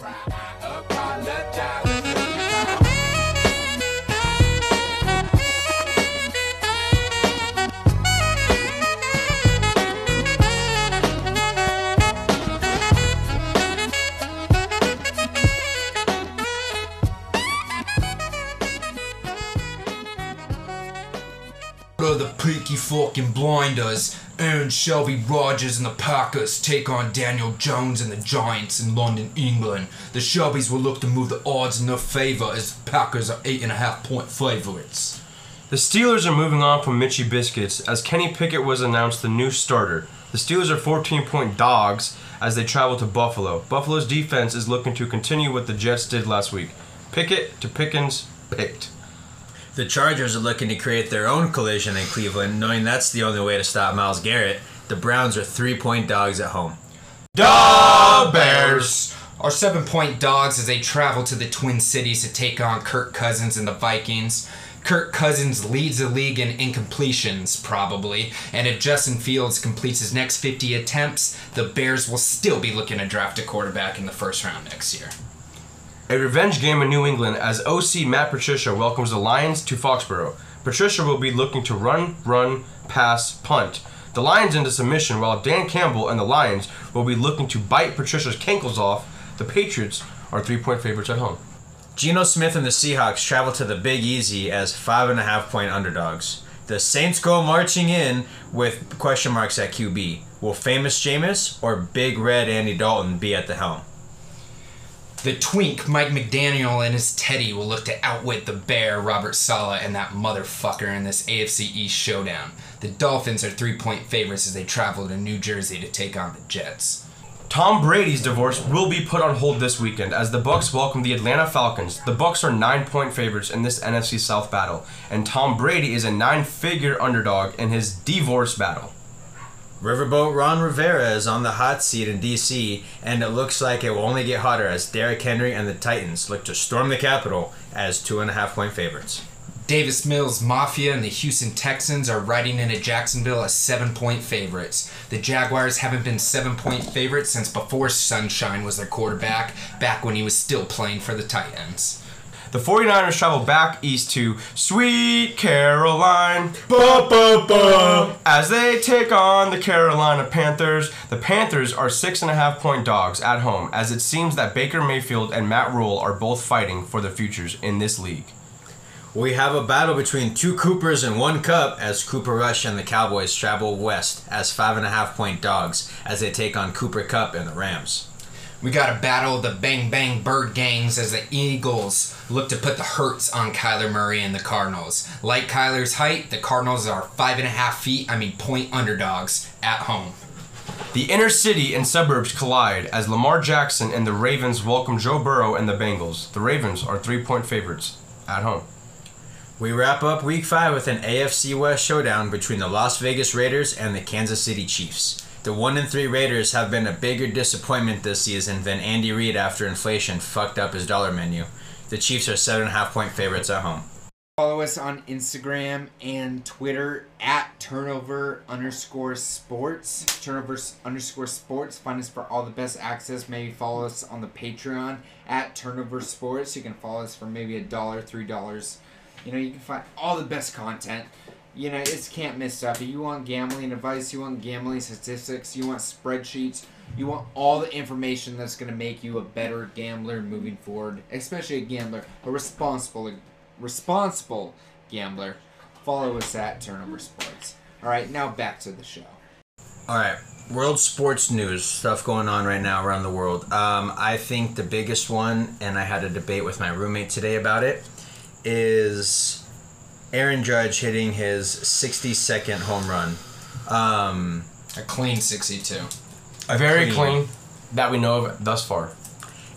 What Peaky blinders? Aaron Shelby Rodgers and the Packers take on Daniel Jones and the Giants in London, England. The Shelbys will look to move the odds in their favor as the Packers are eight and a half point favorites. The Steelers are moving on from Mitchy Biscuits as Kenny Pickett was announced the new starter. The Steelers are 14 point dogs as they travel to Buffalo. Buffalo's defense is looking to continue what the Jets did last week. Pickett to Pickens, picked. The Chargers are looking to create their own collision in Cleveland, knowing that's the only way to stop Myles Garrett. The Browns are three point dogs at home. Da Bears are seven point dogs as they travel to the Twin Cities to take on Kirk Cousins and the Vikings. Kirk Cousins leads the league in incompletions, probably, and if Justin Fields completes his next 50 attempts, the Bears will still be looking to draft a quarterback in the first round next year. A revenge game in New England as OC Matt Patricia welcomes the Lions to Foxborough. Patricia will be looking to run, run, pass, punt. The Lions into submission while Dan Campbell and the Lions will be looking to bite Patricia's cankles off. The Patriots are three point favorites at home. Geno Smith and the Seahawks travel to the Big Easy as five and a half point underdogs. The Saints go marching in with question marks at QB. Will famous Jameis or Big Red Andy Dalton be at the helm? The twink, Mike McDaniel, and his Teddy will look to outwit the bear, Robert Saleh, and that motherfucker in this AFC East showdown. The Dolphins are three point favorites as they travel to New Jersey to take on the Jets. Tom Brady's divorce will be put on hold this weekend as the Bucs welcome the Atlanta Falcons. The Bucs are 9-point favorites in this NFC South battle, and Tom Brady is a 9-figure underdog in his divorce battle. Riverboat Ron Rivera is on the hot seat in DC, and it looks like it will only get hotter as Derrick Henry and the Titans look to storm the Capitol as two and a half point favorites. Davis Mills Mafia and the Houston Texans are riding into Jacksonville as seven point favorites. The Jaguars haven't been seven point favorites since before Sunshine was their quarterback, back when he was still playing for the Titans. The 49ers travel back east to Sweet Caroline as they take on the Carolina Panthers. The Panthers are six and a half point dogs at home, as it seems that Baker Mayfield and Matt Rhule are both fighting for the futures in this league. We have a battle between two Coopers and one Kupp as Cooper Rush and the Cowboys travel west as five and a half point dogs as they take on Cooper Kupp and the Rams. We got to battle the Bang Bang Bird gangs as the Eagles look to put the hurts on Kyler Murray and the Cardinals. Like Kyler's height, the Cardinals are five and a half feet, I mean point underdogs, at home. The inner city and suburbs collide as Lamar Jackson and the Ravens welcome Joe Burrow and the Bengals. The Ravens are three point favorites at home. We wrap up week five with an AFC West showdown between the Las Vegas Raiders and the Kansas City Chiefs. The 1 and 3 Raiders have been a bigger disappointment this season than Andy Reid after inflation fucked up his dollar menu. The Chiefs are 7.5 point favorites at home. Follow us on Instagram and Twitter at turnover underscore sports. Turnover underscore sports. Find us for all the best access. Maybe follow us on the Patreon at turnover sports. You can follow us for maybe a dollar, three dollars. You know, you can find all the best content. You know, it's can't miss stuff. If you want gambling advice, you want gambling statistics, you want spreadsheets, you want all the information that's going to make you a better gambler moving forward, especially a gambler, a responsible, responsible gambler. Follow us at Turnover Sports. All right, now back to the show. All right, world sports news stuff going on right now around the world. Um, I think the biggest one, and I had a debate with my roommate today about it, is Aaron Judge hitting his 62nd home run. Um, A clean 62. A very Clean. clean that we know of thus far.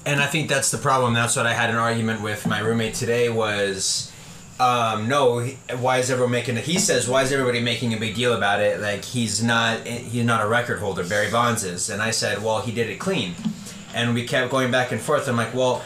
and I think that's the problem. That's what I had an argument with my roommate today was. Um, no, why is everyone making? He says, why is everybody making a big deal about it? Like he's not, he's not a record holder. Barry Bonds is, and I said, well, he did it clean, and we kept going back and forth. I'm like, well,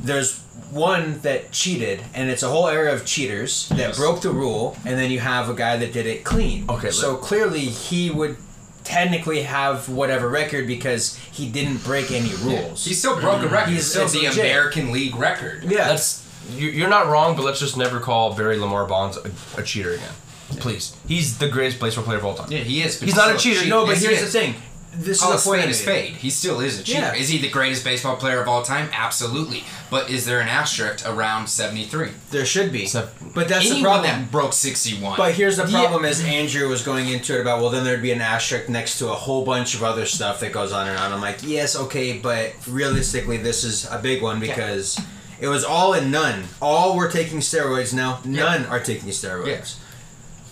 there's one that cheated, and it's a whole area of cheaters that Yes. broke the rule, and then you have a guy that did it clean. Okay, so clearly he would technically have whatever record because he didn't break any rules. He still broke a mm-hmm. record. He's- He's still it's the legit. American League record. yeah. Let's. You, you're not wrong, but let's just never call Barry Lamar Bonds a, a cheater again. Please. He's the greatest baseball player of all time. Yeah, he is. but He's not a still cheater. no, but yes, he here's the thing. This Call oh, a is the point. spade I a made. spade. He still is a cheater. Yeah. Is he the greatest baseball player of all time? Absolutely. But is there an asterisk around 73? There should be. So- but that's the problem. that broke 61. But here's the problem: is Andrew was going into it about well, then there'd be an asterisk next to a whole bunch of other stuff that goes on and on. I'm like, yes, okay, but realistically, this is a big one because it was all and none. All were taking steroids now. None are taking steroids.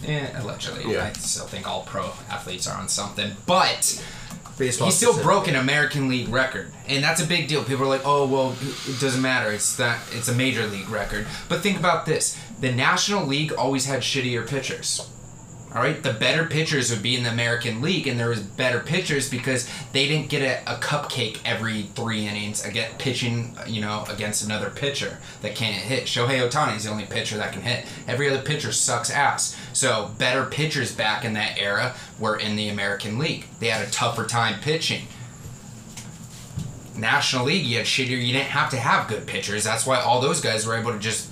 yeah, allegedly. Yeah. I still think all pro athletes are on something. But Baseball. he still broke an American League record, and that's a big deal. People are like, "Oh, well, it doesn't matter. It's that it's a major league record." But think about this: the National League always had shittier pitchers. All right, the better pitchers would be in the American League, and there was better pitchers because they didn't get a, a cupcake every three innings again pitching, you know, against another pitcher that can't hit. Shohei Ohtani is the only pitcher that can hit. Every other pitcher sucks ass. So better pitchers back in that era were in the American League. They had a tougher time pitching. National League, you had shittier. You didn't have to have good pitchers. That's why all those guys were able to just,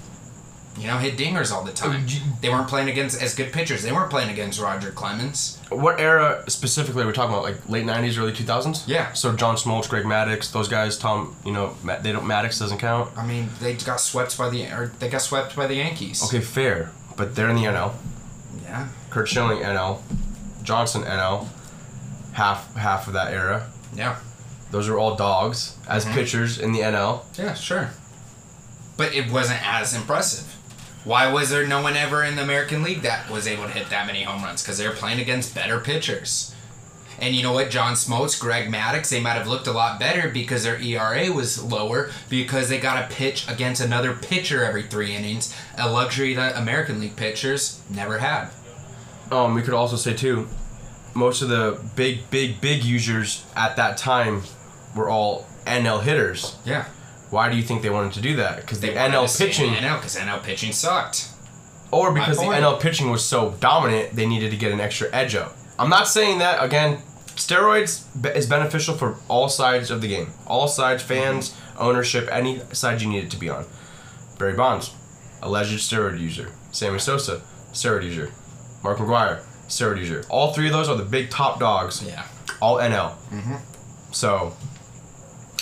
you know, hit dingers all the time. They weren't playing against as good pitchers. They weren't playing against Roger Clemens. What era specifically are we talking about? Like late '90s, early 2000s? Yeah. So John Smoltz, Greg Maddux, those guys. Tom, you know, they don't. Maddux doesn't count. I mean, they got swept by the or they got swept by the Yankees. Okay, fair, but they're in the NL. Yeah. Curt Schilling NL, Johnson NL, half half of that era. Yeah. Those are all dogs as mm-hmm. pitchers in the NL. Yeah. Sure. But it wasn't as impressive. Why was there no one ever in the American League that was able to hit that many home runs? Because they were playing against better pitchers. And you know what? John Smoltz, Greg Maddux, they might have looked a lot better because their ERA was lower because they got to pitch against another pitcher every three innings, a luxury that American League pitchers never had. Um, we could also say too, most of the big, big, big users at that time were all NL hitters. Yeah. Why do you think they wanted to do that? Because the They wanted to NL stay in pitching, NL because NL pitching sucked. or because the. NL pitching was so dominant, they needed to get an extra edge out. I'm not saying that again. Steroids is beneficial for all sides of the game, all sides, fans, ownership, any side you need it to be on. Barry Bonds, alleged steroid user. Sammy Sosa, steroid user. Mark McGwire, steroid user. All three of those are the big top dogs. Yeah. All NL. Mm-hmm. So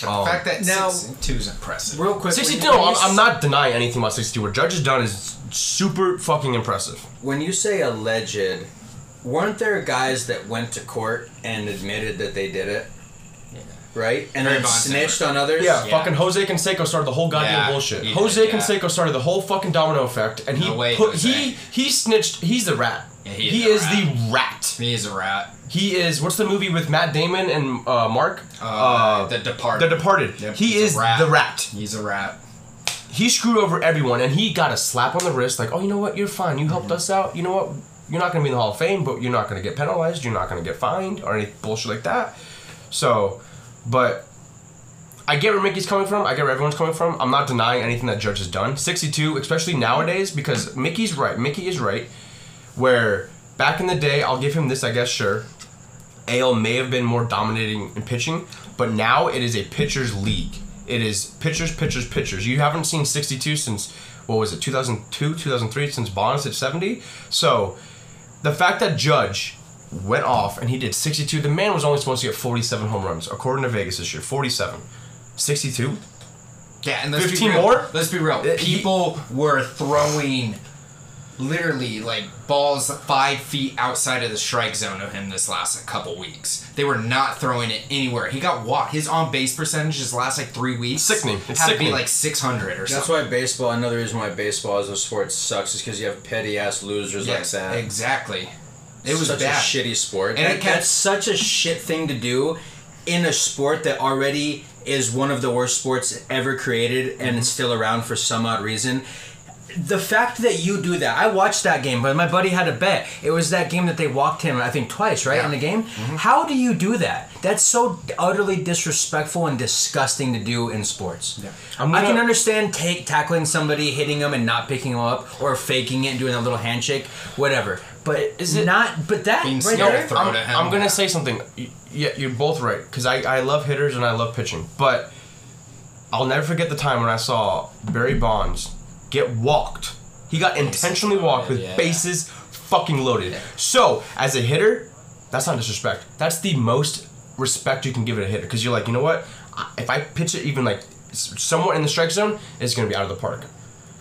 But Um, the fact that now- 62 is impressive. Real quick. 62. when- No, I'm, I'm not denying anything about 62. What Judge has done is super fucking impressive. When you say alleged, weren't there guys that went to court and admitted that they did it? Right? And Barry then Bonds snitched never- on others? Yeah, Yeah. fucking Jose Canseco started the whole goddamn Yeah, bullshit. he Jose did, yeah. Canseco started the whole fucking domino effect, and he No way, put Jose. he he snitched. He's the rat. Yeah, he, he is is the the rat. He is a rat. He is. What's the movie with Matt Damon and uh, Mark? Uh, The Departed. The Departed. Yep, he he's a is rat. the rat. He's a rat. He screwed over everyone, and he got a slap on the wrist, like, "Oh, you know what? You're fine. You helped us out. You know what? You're not gonna be in the Hall of Fame, but you're not gonna get penalized. You're not gonna get fined or any bullshit like that." So, but I get where Mickey's coming from. I get where everyone's coming from. I'm not denying anything that Judge has done. 62, especially nowadays, because Mickey's right. Mickey is right. Where back in the day, I'll give him this, I guess, sure. Ale may have been more dominating in pitching, but now it is a pitcher's league. It is pitchers, pitchers, pitchers. You haven't seen 62 since, what was it, 2002, 2003, since Bonds hit 70? So, the fact that Judge went off and he did 62, the man was only supposed to get 47 home runs, according to Vegas this year. 47. 62? Yeah, and let's 15 be real. more? Let's be real. Uh, he- People were throwing literally like balls five feet outside of the strike zone of him this last couple weeks. They were not throwing it anywhere. He got walked. His on base percentage this last like three weeks Sickening. It's had to sickening. be like six hundred or That's something. That's why baseball, another reason why baseball as a sport sucks is because you have petty ass losers like Yes, that. exactly. It was such bad. a shitty sport. And And it kept- that's such a shit thing to do in a sport that already is one of the worst sports ever created and Mm-hmm. it's still around for some odd reason. The fact that you do that, I watched that game, but my buddy had a bet. It was that game that they walked him, I think, twice, right, Yeah. in the game. Mm-hmm. How do you do that? That's so utterly disrespectful and disgusting to do in sports. Yeah. I'm I can understand take tackling somebody, hitting them, and not picking them up, or faking it and doing a little handshake, whatever. But Is it- not? But that Being right scared there. throw I'm, to him. I'm gonna say something. Yeah, you're both right. Cause I, I love hitters and I love pitching, but I'll never forget the time when I saw Barry Bonds get walked. He got intentionally walked with yeah. bases fucking loaded. So as a hitter, that's not disrespect. That's the most respect you can give it a hitter. Cause you're like, you know what? If I pitch it even like s- somewhat in the strike zone, it's gonna be out of the park.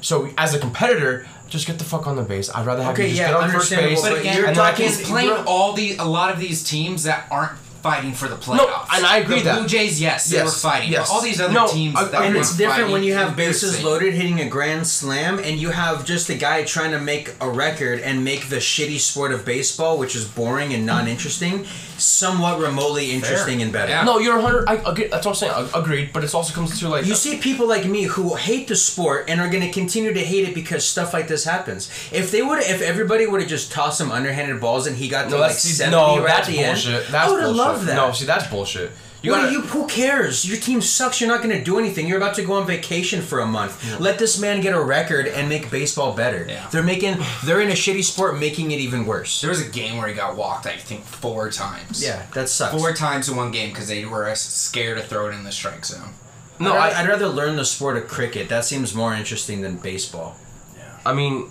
So as a competitor, just get the fuck on the base. I'd rather have Okay, you just yeah, get on first base. but again, you're and can- talking- He's playing all the a lot of these teams that aren't fighting for the playoffs. No, and I agree the that. Blue Jays, yes, they were fighting. yes. But all these other No, teams I- that I- and weren't it's different when you have bases loaded hitting a grand slam and you have just a guy trying to make a record and make the shitty sport of baseball which is boring and non-interesting somewhat remotely interesting and better Yeah. No, you're 100. I agree. That's what I'm saying. I, agreed. But it also comes to like. you see people like me who hate the sport and are going to continue to hate it because stuff like this happens. If they would, if everybody would have just tossed some underhanded balls and he got to no, like seventy no, right that's at the bullshit. end, That's I would have bullshit. Loved that. No, see, that's bullshit. You what gotta. are you? Who cares? Your team sucks. You're not going to do anything. You're about to go on vacation for a month. Let this man get a record and make baseball better. Yeah. They're making. They're in a shitty sport, making it even worse. There was a game where he got walked, I think, four times. Yeah, that sucks. Four times in one game because they were scared to throw it in the strike zone. no, I'd, rather, I'd rather learn the sport of cricket. That seems more interesting than baseball. Yeah. I mean,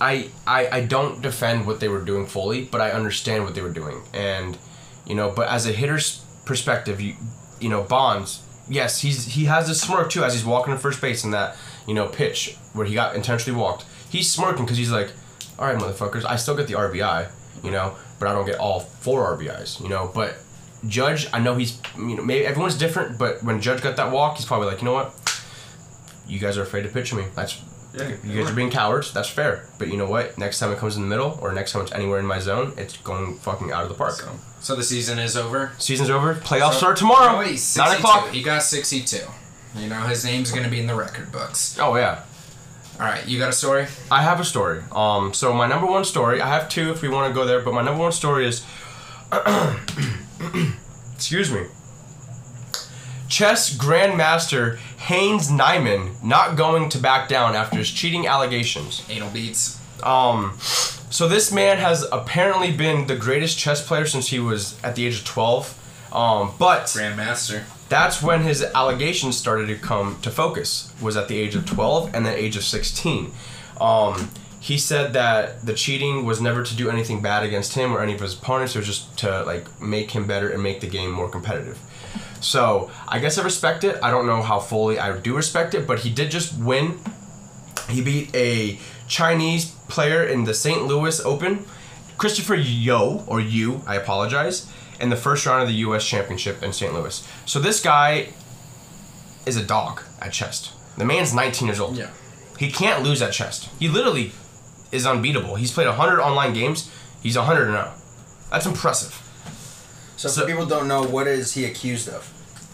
I, I I don't defend what they were doing fully, but I understand what they were doing, and you know, but as a hitter's perspective, you you know, Bonds, yes, he's he has a smirk too as he's walking to first base in that you know pitch where he got intentionally walked. He's smirking because he's like, all right, motherfuckers, I still get the RBI, you know, but I don't get all four RBIs, you know, but. Judge, I know he's, you know, maybe everyone's different, but when Judge got that walk, he's probably like, you know what? You guys are afraid to pitch me. That's you guys are being cowards. That's fair. But you know what? Next time it comes in the middle, or next time it's anywhere in my zone, it's going fucking out of the park. So, so the season is over. Season's over. Playoffs So- start tomorrow. Nine o'clock. He got 62. You know, his name's going to be in the record books. Oh yeah. All right, you got a story? I have a story. Um, so my number one story. I have two if we want to go there, but my number one story is. excuse me. Chess Grandmaster Hans Niemann not going to back down after his cheating allegations. Anal beats. Um, so this man has apparently been the greatest chess player since he was at the age of 12. Um, but Grandmaster. that's when his allegations started to come to focus was at the age of 12 and the age of 16 um, he said that the cheating was never to do anything bad against him or any of his opponents. It was just to like make him better and make the game more competitive. So i guess i respect it. I don't know how fully i do respect it but he did just win. He beat a chinese player in the st louis open Christopher Yoo or you i apologize in the first round of the U.S. Championship in St. Louis. So this guy is a dog at chest. The man's 19 years old. Yeah. He can't lose at chest. He literally is unbeatable. He's played 100 online games. He's 100 and 0. That's impressive. So, So- people don't know, what is he accused of?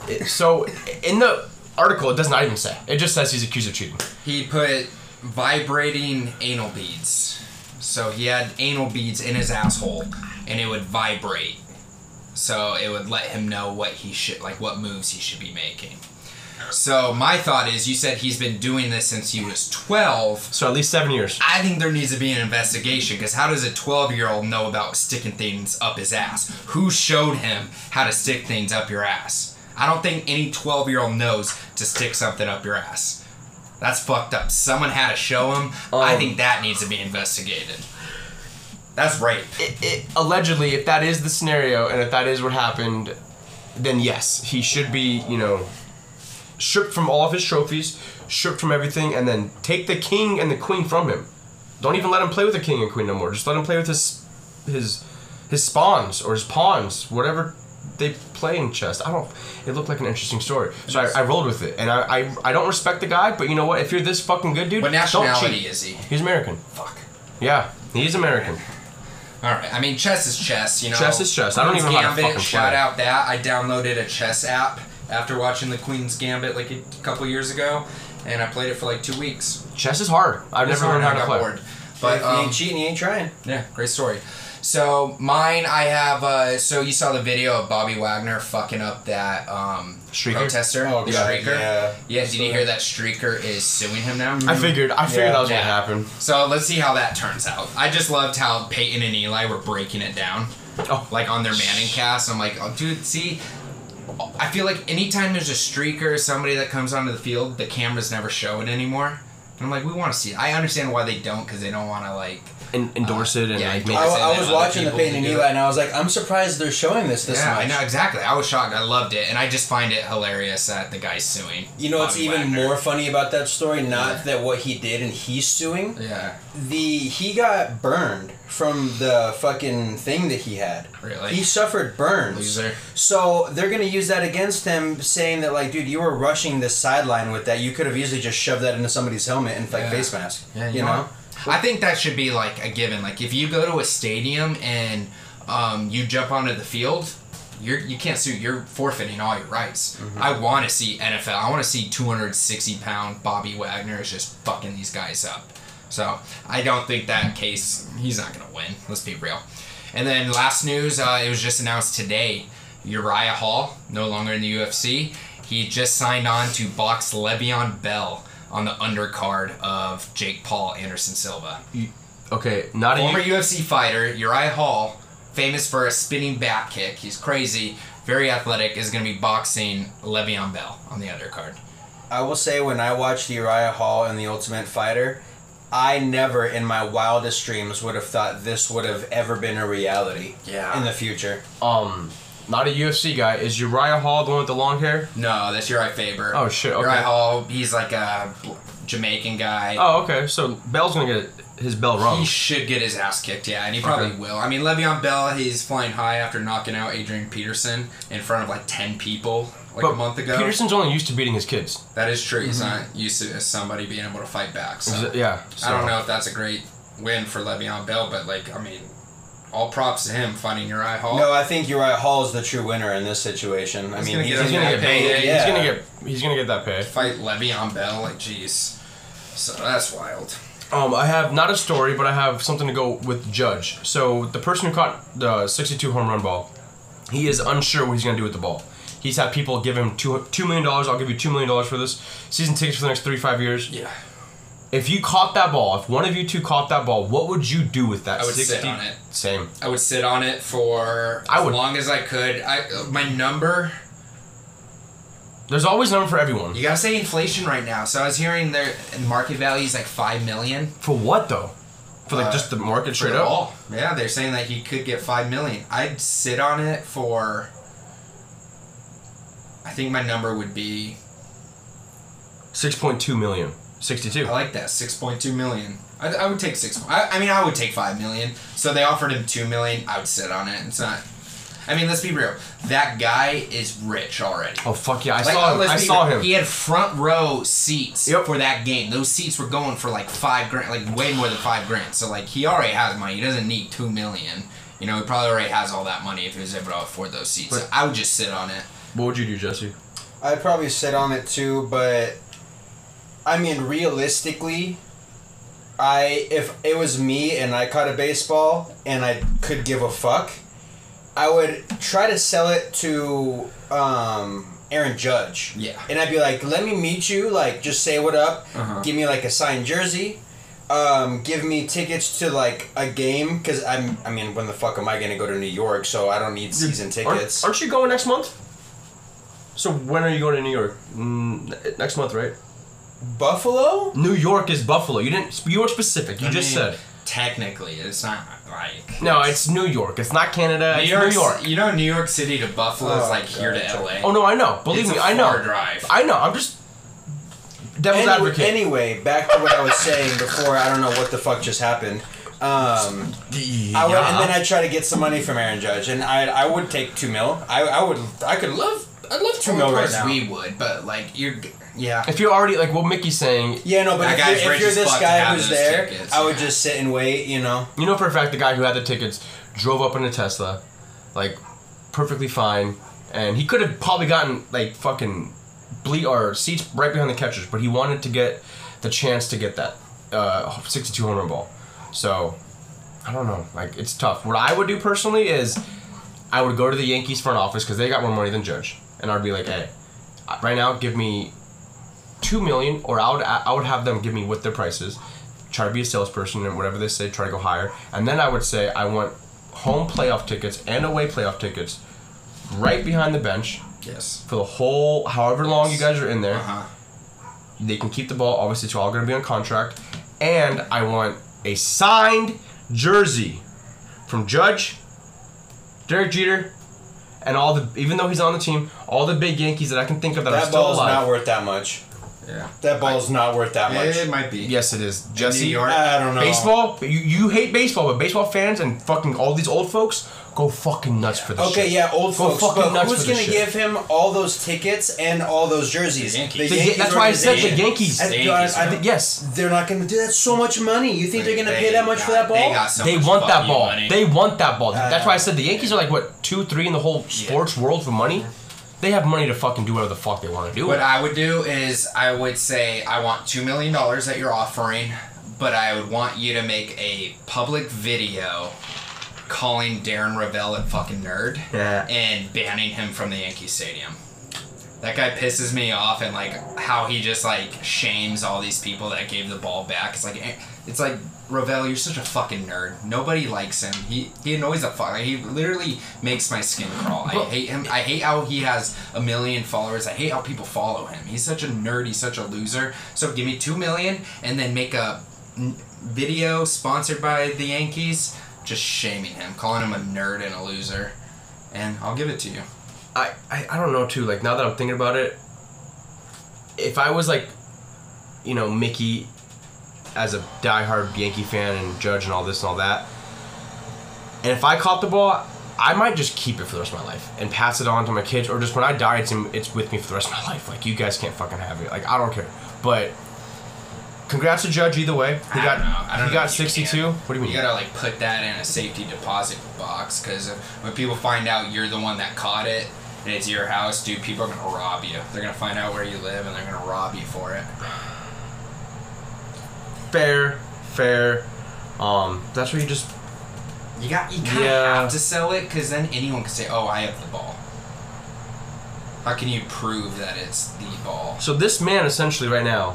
It- so in the article, it does not even say. It just says he's accused of cheating. He put vibrating anal beads. So he had anal beads in his asshole, and it would vibrate. So it would let him know what he should, like what moves he should be making. So my thought is, you said he's been doing this since he was 12. So at least seven years. I think there needs to be an investigation because how does a 12 year old know about sticking things up his ass? Who showed him how to stick things up your ass? I don't think any 12 year old knows to stick something up your ass. That's fucked up. Someone had to show him. I Um, think that needs to be investigated. That's rape. it, it, allegedly, if that is the scenario and if that is what happened, then yes, he should be, you know, stripped from all of his trophies, stripped from everything, and then take the king and the queen from him. Don't even let him play with the king and queen no more. Just let him play with his his his spawns or his pawns, whatever they play in chess. I don't. It looked like an interesting story, so I, I rolled with it. And I, I I don't respect the guy, but you know what? If you're this fucking good, dude, What don't nationality cheat. is he? He's American. Fuck. Yeah, he's American. All right. I mean, chess is chess. You know. Chess is chess. I don't Queen's even know how to Gambit, fucking Shout play. out that I downloaded a chess app after watching the Queen's Gambit like a couple years ago, and I played it for like two weeks. Chess is hard. I've It's never learned how to I got play. bored. But But if you um, ain't cheating, you ain't trying. yeah, great story. So mine, I have. Uh, so you saw the video of Bobby Wagner fucking up that um, Streaker? protester, Oh, the God, streaker. yeah. Yeah, did you hear that streaker is suing him now? I figured. I figured Yeah. that was Yeah. gonna happen. So let's see how that turns out. I just loved how Peyton and Eli were breaking it down, Oh. like on their Manning cast. I'm like, oh, dude, see, I feel like anytime there's a streaker, somebody that comes onto the field, the cameras never show it anymore. And I'm like, we want to see it. I understand why they don't, because they don't want to like. En- endorse it and yeah, like endorse make I, it. I and was watching the people Peyton to and Eli, and I was like, I'm surprised they're showing this this yeah, much. I know exactly. I was shocked. I loved it, and I just find it hilarious that the guy's suing. You know what's even Wagner. more funny about that story? Not Yeah. that what he did and he's suing. Yeah, The he got burned from the fucking thing that he had. Really? He suffered burns. loser. So they're gonna use that against him, saying that like, dude, you were rushing the sideline with that. You could have easily just shoved that into somebody's helmet and like Yeah. face mask. Yeah, you, you know. know. I think that should be like a given. Like if you go to a stadium and um, you jump onto the field, you're you can't sue. You're forfeiting all your rights. Mm-hmm. I want to see NFL. I want to see 260 pound Bobby Wagner is just fucking these guys up. So I don't think that case. He's not gonna win. Let's be real. And then last news, uh, it was just announced today. Uriah Hall, no longer in the UFC. He just signed on to box Le'Veon Bell on the undercard of Jake Paul Anderson Silva. okay, not a Former UFC fighter Uriah Hall, famous for a spinning back kick. He's crazy, very athletic. Is going to be boxing Le'Veon Bell on the undercard. I will say when I watched Uriah Hall in The Ultimate Fighter, I never in my wildest dreams would have thought this would have ever been a reality. Yeah. In the future. um, not a UFC guy. Is Uriah Hall the one with the long hair? No, that's Uriah Faber. Oh, shit, okay. Uriah Hall, he's like a Jamaican guy. Oh, okay. So Bell's gonna get his bell rung. He should get his ass kicked, yeah, and he probably Okay. will. I mean, Le'Veon Bell, he's flying high after knocking out Adrian Peterson in front of like ten people like but a month ago. Peterson's only used to beating his kids. that is true. He's mm-hmm. not used to somebody being able to fight back. So Yeah. I don't know if that's a great win for Le'Veon Bell, but like, I mean, all props to him fighting Uriah Hall. No, I think Uriah Hall is the true winner in this situation. I He's mean, gonna he's, get He's gonna get Payday, paid. yeah. He's gonna get. He's gonna get that pay. Fight Le'Veon Bell, like, jeez. So that's wild. Um, I have not a story, but I have something to go with Judge. So the person who caught the 62 home run ball, he is unsure what he's gonna do with the ball. He's had people give him two two million dollars. I'll give you two million dollars for this season tickets for the next three five years. Yeah. If you caught that ball, if one of you two caught that ball, what would you do with that? I would sit on it. Same. I would sit on it for I as would- long as I could. I my number. There's always a number for everyone. You gotta say inflation right now. So I was hearing their market value is like five million For what though? For like Uh, just the market for straight the up. ball. Yeah, they're saying that he could get five million. I'd sit on it for. I think my number would be. Six point two million. Sixty-two. I like that six point two million. I, I would take six. I, I mean, I would take five million. So they offered him two million. I would sit on it. It's not. I mean, let's be real. That guy is rich already. Oh fuck yeah! I Like, saw him. let's I be saw real. him. He had front row seats Yep. for that game. Those seats were going for like five grand, like way more than five grand. So like he already has money. He doesn't need two million. You know, he probably already has all that money if he was able to afford those seats. But- so I would just sit on it. What would you do, Jesse? I'd probably sit on it too, but I mean, realistically, I if it was me and I caught a baseball and I could give a fuck, I would try to sell it to um, Aaron Judge. Yeah. And I'd be like, let me meet you. Like, just say what up. Uh-huh. Give me like a signed jersey. Um, give me tickets to like a game because I'm. I mean, when the fuck am I gonna go to New York? So I don't need season Aren't- tickets. Aren't, you going next month? So when are you going to New York? Mm, next month, right? Buffalo. New York is Buffalo. You didn't. You were specific. You I just mean, said. Technically, it's not like. No, it's New York. It's not Canada. New it's York, New York. You know, New York City to Buffalo is Oh, like here to LA. Oh no, I know. Believe It's me, a I know. far drive. I know. I'm just devil's Anyway, advocate. anyway, back to what I was saying before. I don't know what the fuck just happened. Um, I would, and then I try to get some money from Aaron Judge, and I I would take two mil. I, I would I could love I'd love to Well, mil of right course now. we would, but like you're, yeah. if you're already like what Mickey's saying, yeah, no, but if you're, if you're this guy who's there, tickets, I would yeah. just sit and wait. You know. you know for a fact the guy who had the tickets drove up in a Tesla, like perfectly fine, and he could have probably gotten like fucking bleed or seats right behind the catchers, but he wanted to get the chance to get that uh, 62 home run ball. So I don't know, like it's tough. What I would do personally is I would go to the Yankees front office because they got more money than Judge, and I'd be like, hey, right now give me two million, or I would I would have them give me what their price is. Try to be a salesperson and whatever they say, try to go higher, and then I would say I want home playoff tickets and away playoff tickets, right behind the bench Yes. for the whole however long you guys are in there. Uh-huh. They can keep the ball. Obviously, it's all going to be on contract. And I want a signed jersey from Judge, Derek Jeter, and all the. Even though he's on the team, all the big Yankees that I can think of that, are still alive. That still ball's not worth that much. Yeah. That ball's not worth that much. It might be. yes, it is. Jesse, New York. I don't know. baseball. You you hate baseball, but baseball fans and fucking all these old folks go fucking nuts for this. Okay, shit. yeah, old Go folks. fucking But nuts who's for this gonna shit. give him all those tickets and all those jerseys? The Yankees. The Ya- that's why I said the. Yankees. And The Yankees, I yeah. think- Yes, They're not gonna do that. So much money. You think they're gonna They pay that much got- for that ball? They, got so they much want that fucking ball. money. They want that ball. That's Uh, why I said the Yankees are like what two, three in the whole sports world for money. They have money to fucking do whatever the fuck they want to do. What I would do is I would say I want two million dollars that you're offering, but I would want you to make a public video calling Darren Rovell a fucking nerd Yeah. and banning him from the Yankee Stadium. That guy pisses me off and like how he just like shames all these people that gave the ball back. It's like eh, it's like Ravel, you're such a fucking nerd. Nobody likes him. He he annoys the fuck. He literally makes my skin crawl. I hate him. I hate how he has a million followers. I hate how people follow him. He's such a nerd. He's such a loser. So give me two million and then make a video sponsored by the Yankees, just shaming him, calling him a nerd and a loser, and I'll give it to you. I, I I don't know too. Like now that I'm thinking about it, if I was like, you know, Mickey, as a diehard Yankee fan and Judge and all this and all that, and if I caught the ball, I might just keep it for the rest of my life and pass it on to my kids, or just when I die, it's in, it's with me for the rest of my life. Like you guys can't fucking have it. Like I don't care. But congrats to Judge either way. He I got don't know. I don't he know got 62. can. What do you mean? You gotta like put that in a safety deposit box because when people find out you're the one that caught it and it's your house, dude, people are gonna rob you. They're gonna find out where you live and they're gonna rob you for it. fair, fair. Um, that's where you just You got you kind of Yeah. have to sell it because then anyone can say, "Oh, I have the ball." How can you prove that it's the ball? So this man essentially right now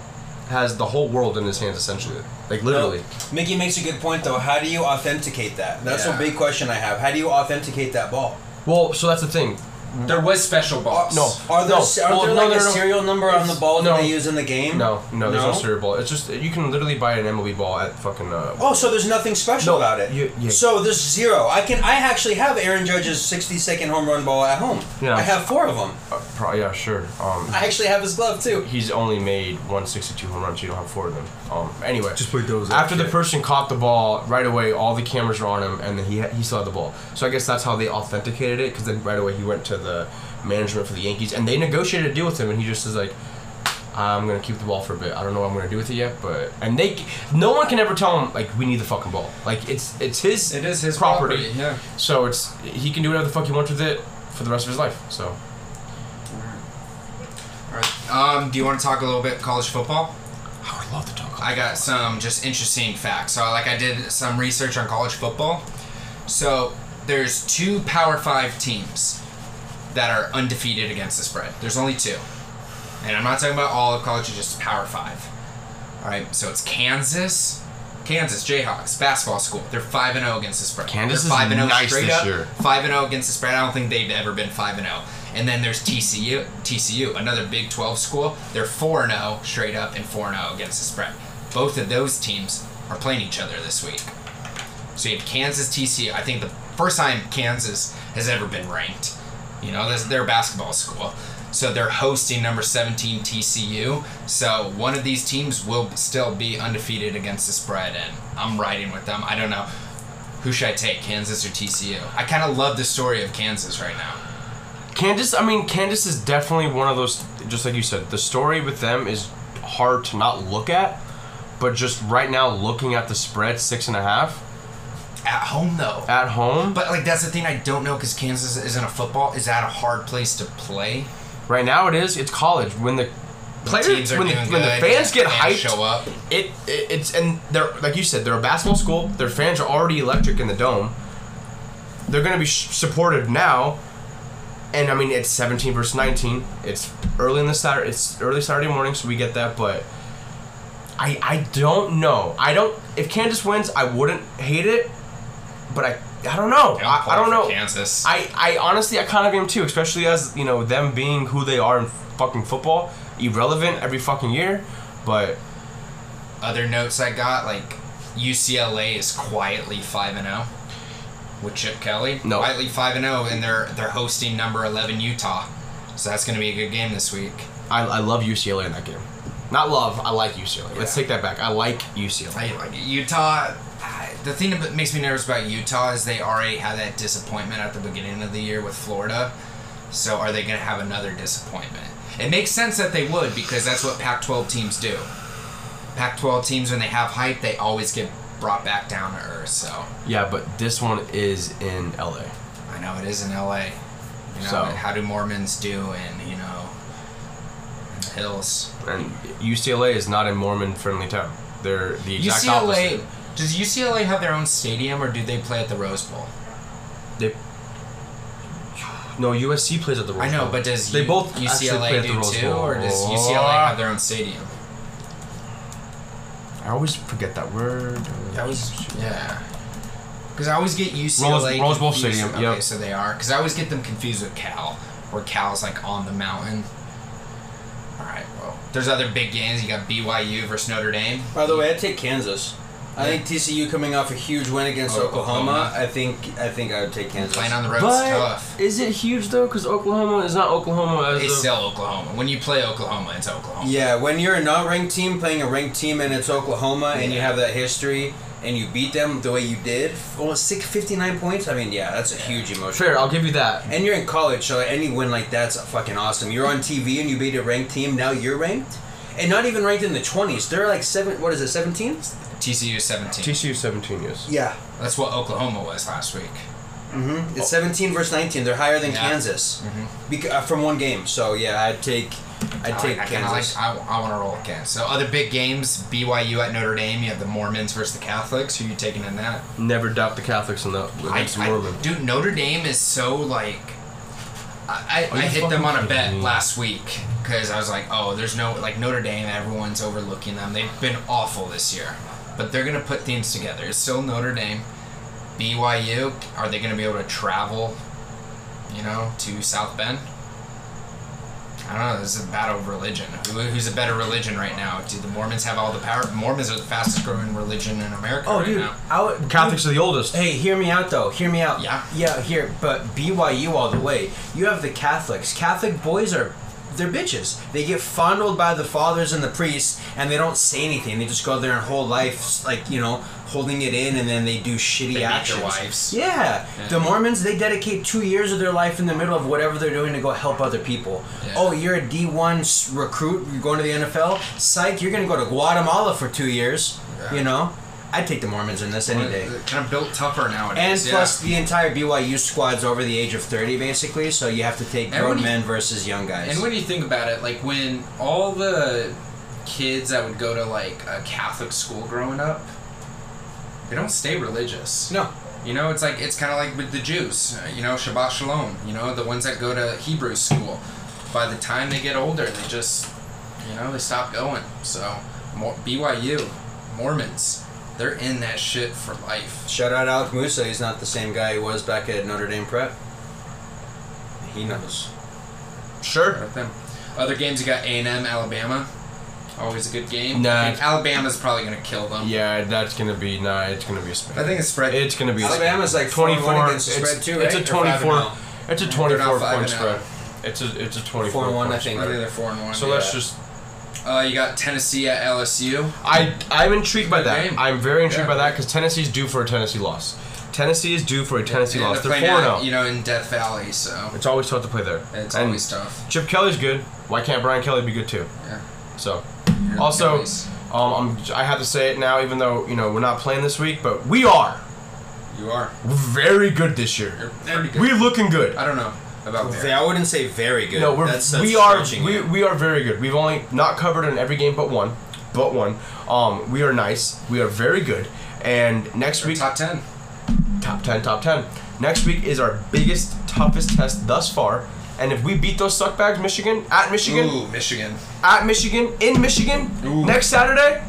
has the whole world in his hands essentially. Like literally. Mickey makes a good point though. How do you authenticate that? That's Yeah. a big question I have. How do you authenticate that ball? Well, so that's the thing. There was special balls. No. Are there, No. are Well, there no, like no, a no. serial number on the ball No. that they use in the game? No, no, there's no, No? serial ball. It's just you can literally buy an MLB ball at fucking uh Oh, so there's nothing special No, about it. you- yeah. So there's zero. I can. I actually have Aaron Judge's 60 second home run ball at home. Yeah. I have four of them. uh, pro- yeah, sure. Um I actually have his glove too. he's only made 162 home runs. So you don't have four of them. Um. Anyway, Just play those. after the person caught the ball, right away all the cameras were on him, and then he he still had the ball. So I guess that's how they authenticated it, because then right away he went to the management for the Yankees, and they negotiated a deal with him, and he just is like, I'm gonna keep the ball for a bit. I don't know what I'm gonna do with it yet, but and they, no one can ever tell him like we need the fucking ball. Like it's it's his It is his property. property. Yeah. So it's he can do whatever the fuck he wants with it for the rest of his life. So All right. Um, do you want to talk a little bit college football? I would love to talk. I got some just interesting facts. So, like, I did some research on college football. So, there's two Power Five teams that are undefeated against the spread. There's only two, and I'm not talking about all of college. It's just Power Five. All right. So it's Kansas, Kansas Jayhawks basketball school. They're five and zero against the spread. Kansas They're is five and zero nice straight this up. year. Five and zero against the spread. I don't think they've ever been five and zero. And then there's TCU, TCU, another Big 12 school. They're 4 and 0 straight up and 4 and 0 against the spread. Both of those teams are playing each other this week. So you have Kansas, TCU. I think the first time Kansas has ever been ranked. You know, this, they're a basketball school. So they're hosting number 17 TCU. So one of these teams will still be undefeated against the spread, and I'm riding with them. I don't know. Who should I take, Kansas or TCU? I kind of love the story of Kansas right now. Kansas, I mean, Kansas is definitely one of those. Just like you said, the story with them is hard to not look at, but just right now looking at the spread six and a half At home, though. at home. But like that's the thing I don't know because Kansas isn't a football. Is that a hard place to play? Right now it is. It's college. When the players, when, the, doing when the fans get fans hyped, show up. it, it it's and they're like you said, they're a basketball school. Their fans are already electric in the dome. They're gonna be sh- supported now. and I mean it's 17 versus 19. It's early in the Saturday. It's early Saturday morning, so we get that. But I I don't know. I don't. If Kansas wins, I wouldn't hate it. But I I don't know. I, I don't know. Kansas. I I honestly I kind of am too, especially as you know them being who they are in fucking football, irrelevant every fucking year. But Other notes I got like UCLA is quietly five and zero with Chip Kelly. No. quietly five and zero, and they're they're hosting number eleven Utah. So that's going to be a good game this week. I, I love UCLA in that game. Not love. I like UCLA. Let's take that back. I like UCLA. I like it. Utah. The thing that makes me nervous about Utah is they already had that disappointment at the beginning of the year with Florida. So are they going to have another disappointment? It makes sense that they would because that's what Pac-12 teams do. Pac-12 teams, when they have hype, they always get brought back down to earth. So Yeah, but this one is in LA. I know it is in LA. You know, So- how do Mormons do in you know in the hills? And UCLA is not a Mormon friendly town. They're the exact UCLA. opposite. Does UCLA have their own stadium, or do they play at the Rose Bowl? They No, USC plays at the Rose Bowl. I know, Bowl. but does they U- both actually play UCLA at the do Rose too, Bowl. or does UCLA have their own stadium? I always forget that word. Yeah. Because I always get UCLA. Rose Bowl confused- Stadium, Okay, yep. so they are. Because I always get them confused with Cal, where Cal's like on the mountain. All right, well, there's other big games. You got BYU versus Notre Dame. By the way, I'd take Kansas. I think TCU coming off a huge win against Oh, Oklahoma. Oklahoma. I think I think I would take Kansas. Playing on the road's But tough. is it huge though? Because Oklahoma is not Oklahoma as It's a- still Oklahoma. When you play Oklahoma, it's Oklahoma. Yeah, when you're a not ranked team playing a ranked team and it's Oklahoma and you have that history and you beat them the way you did, almost six fifty nine points. I mean, yeah, that's a huge emotion. fair. I'll give you that. And you're in college, so any win like that's fucking awesome. You're on TV and you beat a ranked team. Now you're ranked, and not even ranked in the twenties. They're like seven. What is it? Seventeen? TCU 17. TCU 17 years. Yeah. That's what Oklahoma was last week. Mm-hmm. It's seventeen versus nineteen. They're higher than Yeah. Kansas, Mhm. Beca- uh, from one game. So yeah, I'd take, I'd take I, I Kansas. like. I, I want to roll with Kansas. So other big games: BYU at Notre Dame. You have the Mormons versus the Catholics. Who you taking in that? Never doubt the Catholics in the I, against I- Mormon. dude, Notre Dame is so like. I, I, I hit them on a bet me? last week because I was like, oh, there's no like Notre Dame. Everyone's overlooking them. They've been awful this year, but they're gonna put things together. It's still Notre Dame. BYU. Are they gonna be able to travel? You know, to South Bend. I don't know. This is a battle of religion. Who, who's a better religion right now? Do the Mormons have all the power? Mormons are the fastest growing religion in America oh, right dude, now. I would, Catholics are the oldest. Hey, hear me out though. Hear me out. Yeah. Yeah, here, but BYU all the way. You have the Catholics. Catholic boys are they're bitches. They get fondled by the fathers and the priests and they don't say anything. They just go their whole life like, you know, holding it in and then they do shitty They actions. wives. Yeah. Yeah. The Mormons, they dedicate 2 years of their life in the middle of whatever they're doing to go help other people. Yeah. Oh, you're a D one recruit, you're going to the NFL? Psych, you're going to go to Guatemala for 2 years, Yeah. you know? I'd take the Mormons in this any day. They're Kind of built tougher And nowadays. yeah. plus, the entire BYU squad's over the age of 30, basically, so you have to take grown you- men versus young guys. And when you think about it, like when all the kids that would go to like a Catholic school growing up, they don't stay religious. no. You know, it's like it's kind of like with the Jews. You know, Shabbat Shalom. You know, the ones that go to Hebrew school. By the time they get older, they just, you know, they stop going. So, BYU, Mormons, they're in that shit for life. Shout out Alec Musa, he's not the same guy he was back at Notre Dame Prep. He knows. Sure. Right them. Other games, you got A and M, Alabama. Always a good game. Nah. I think Alabama's probably gonna kill them. Yeah, that's gonna be nah. It's gonna be a spread. I think it's spread. it's gonna be a Alabama's like 24 24 against the it's, spread, too, It's right? a Or five and 24. oh? It's a 24 not five point and oh. spread. It's a it's a 24 Four and one, I think. I think they're four and one. So yeah. let's just. Uh, you got Tennessee at LSU. I I'm intrigued by that. game. I'm very intrigued Yeah. by that because Tennessee's due for a Tennessee loss. Tennessee is due for a Tennessee And loss. they're They're playing out. You know, in Death Valley, so It's always tough to play there. it's and always tough. Chip Kelly's good. Why can't Brian Kelly be good too? Yeah. So You're Also- um, I'm, I have to say it now, even though you know we're not playing this week, but we are you are. very good this year. You're good. We looking good. I don't know about They- there. I wouldn't say very good. No, we're that's, that's we are we, we are very good. We've only not covered in every game but one, but one. Um, we are nice. We are very good. And next week, top ten. top ten, top ten. Next week is our biggest, toughest test thus far. And if we beat those suckbags, Michigan at Michigan, Ooh, Michigan. at Michigan in Michigan Ooh. next Saturday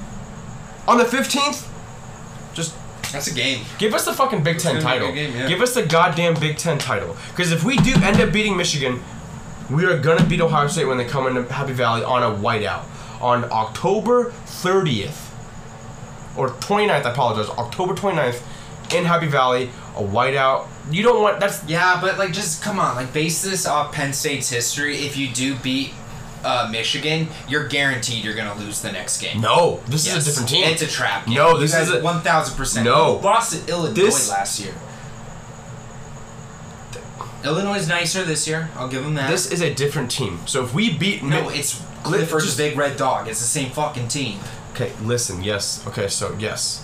on the 15th, just That's a game. give us the fucking Big Ten gonna be a title. game, yeah. Give us the goddamn Big Ten title. Because if we do end up beating Michigan, we are gonna beat Ohio State when they come into Happy Valley on a whiteout on October 30th or 29th. I apologize. October 29th in Happy Valley, a whiteout. You don't want that's Yeah, but like, just come on, like, base this off Penn State's history. If you do beat uh, Michigan, you're guaranteed you're gonna lose the next game. no. This Yes. is a different team. It's a trap. Game. No, this is a- one thousand percent. No. You lost to Illinois This- last year. Illinois is nicer this year. I'll give them that. this is a different team. So if we beat no, Mi- it's Clifford's just- big red dog. It's the same fucking team. Okay, listen, yes. Okay, so yes.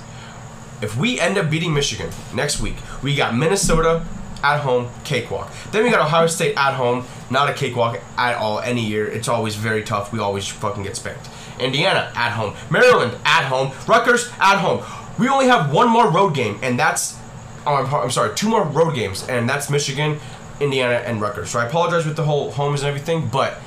If we end up beating Michigan next week, we got Minnesota at home, cakewalk. Then we got Ohio State at home, not a cakewalk at all any year. It's always very tough. We always fucking get spanked. Indiana at home, Maryland at home, Rutgers at home. We only have one more road game, and that's oh, I'm, I'm sorry, two more road games, and that's Michigan, Indiana, and Rutgers. So I apologize with the whole homes and everything, but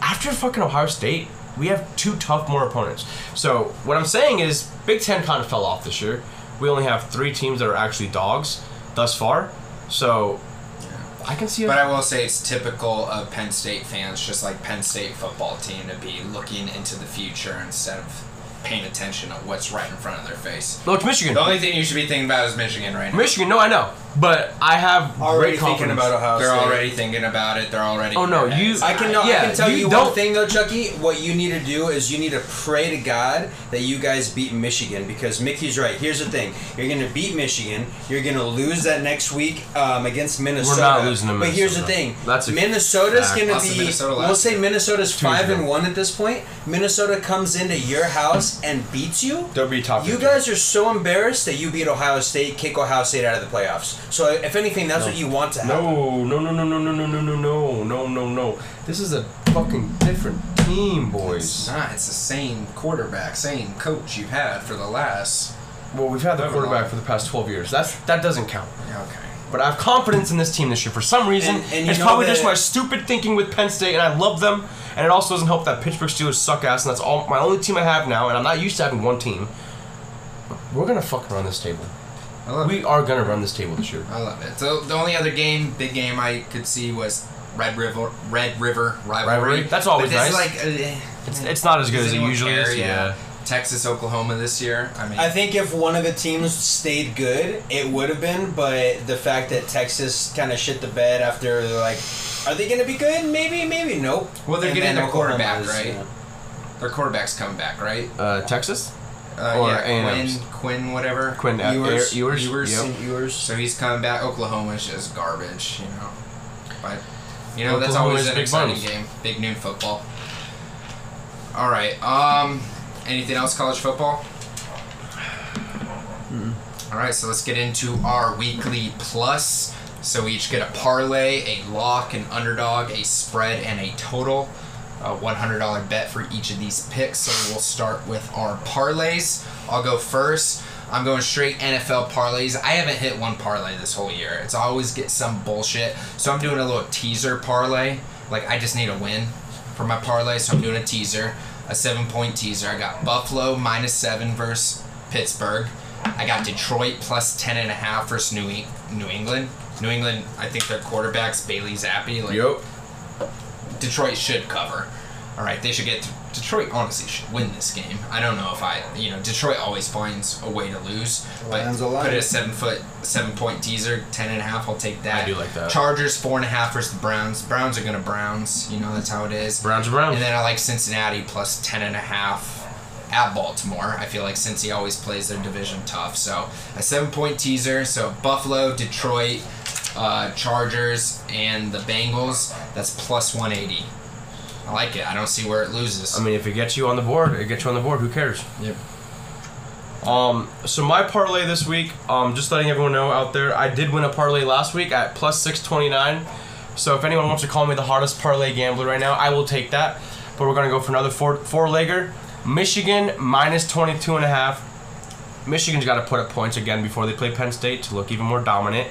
after fucking Ohio State, we have two tough more opponents. So what I'm saying is, Big Ten kind of fell off this year. We only have three teams that are actually dogs thus far. So I can see. It But I will say it's typical of Penn State fans, just like Penn State football team, to be looking into the future instead of paying attention to what's right in front of their face. Look, Michigan. The only thing you should be thinking about is Michigan right now. Michigan. No, I know, but I have Already great thinking confidence. about Ohio They're State. already thinking about it. They're already. Oh, in no, their you- heads. I can know, Yeah, I can tell you you, don't- one thing though, Chucky. What you need to do is you need to pray to God that you guys beat Michigan because Mickey's right. Here's the thing: you're gonna beat Michigan. You're gonna lose that next week um, against Minnesota. not losing to But here's the Minnesota. thing: That's a Minnesota's fact. gonna Lost to be. Minnesota we'll say. Minnesota's five and one at this point. Minnesota comes into your house and beats you. They'll be top. You guys are so embarrassed that you beat Ohio State, kick Ohio State out of the playoffs. So if anything, that's what you want to happen. No, no, no, no, no, no, no, no, no, no, no, no, no. This is a fucking different team, boys. It's not. It's the same quarterback, same coach you've had for the last. Well, we've had the quarterback for the past 12 years. That's that doesn't count. Okay. But I have confidence in this team this year for some reason. And- and it's probably just my stupid thinking with Penn State, and I love them. And it also doesn't help that Pittsburgh Steelers suck ass, and that's all my only team I have now. And I'm not used to having one team. But we're gonna fucking run this table. I love We it. are gonna run this table this year. I love it. So the only other game, big game I could see was Red River, Red River rivalry. Rivalry? That's always but this nice. Is like, uh, It's, it's not as good as it usually care? is. Yeah. Texas, Oklahoma this year. I mean, I think if one of the teams stayed good, it would have been. But the fact that Texas kind of shit the bed after they're like, are they going to be good? Maybe, maybe nope. Well, they're And getting their quarterback, is, right? yeah. their quarterback's coming back, right? Uh, Texas. Uh, Or yeah, A&M's. Quinn, Quinn, whatever. Quinn uh, Ewers. Ewers. Ewers. Yep. Ewers. So he's coming back. Oklahoma's just garbage, you know. But you know that's always an big exciting bums. game. Big noon football. All right. Um, anything else? College football. All right. So let's get into our weekly plus. So we each get a parlay, a lock, an underdog, a spread, and a total. A $100 bet for each of these picks. So we'll start with our parlays. I'll go first. I'm going straight NFL parlays. I haven't hit one parlay this whole year. It's always get some bullshit. So I'm doing a little teaser parlay. Like I just need a win for my parlay, so I'm doing a teaser, a seven point teaser. I got Buffalo minus seven versus Pittsburgh. I got Detroit plus ten and a half versus New E- New England. New England, I think their quarterback's Bailey Zappe. Like Yep. Detroit should cover. All right, they should get. Detroit honestly should win this game. I don't know if I, you know, Detroit always finds a way to lose. But Lions put it a seven foot, seven point teaser, ten and a half. I'll take that. I do like that. Chargers four and a half versus the Browns. Browns are gonna Browns. You know that's how it is. Browns are Browns. And then I like Cincinnati plus ten and a half at Baltimore. I feel like Cincy always plays their division tough. So a seven point teaser. So Buffalo, Detroit, uh, Chargers, and the Bengals. That's plus one eighty. I like it. I don't see where it loses. I mean, if it gets you on the board, it gets you on the board. Who cares? Yep. Um, so my parlay this week, um, just letting everyone know out there, I did win a parlay last week at plus six twenty nine. So if anyone wants to call me the hottest parlay gambler right now, I will take that. But we're gonna go for another four four legger. Michigan minus 22 and a half. Michigan's got to put up points again before they play Penn State to look even more dominant.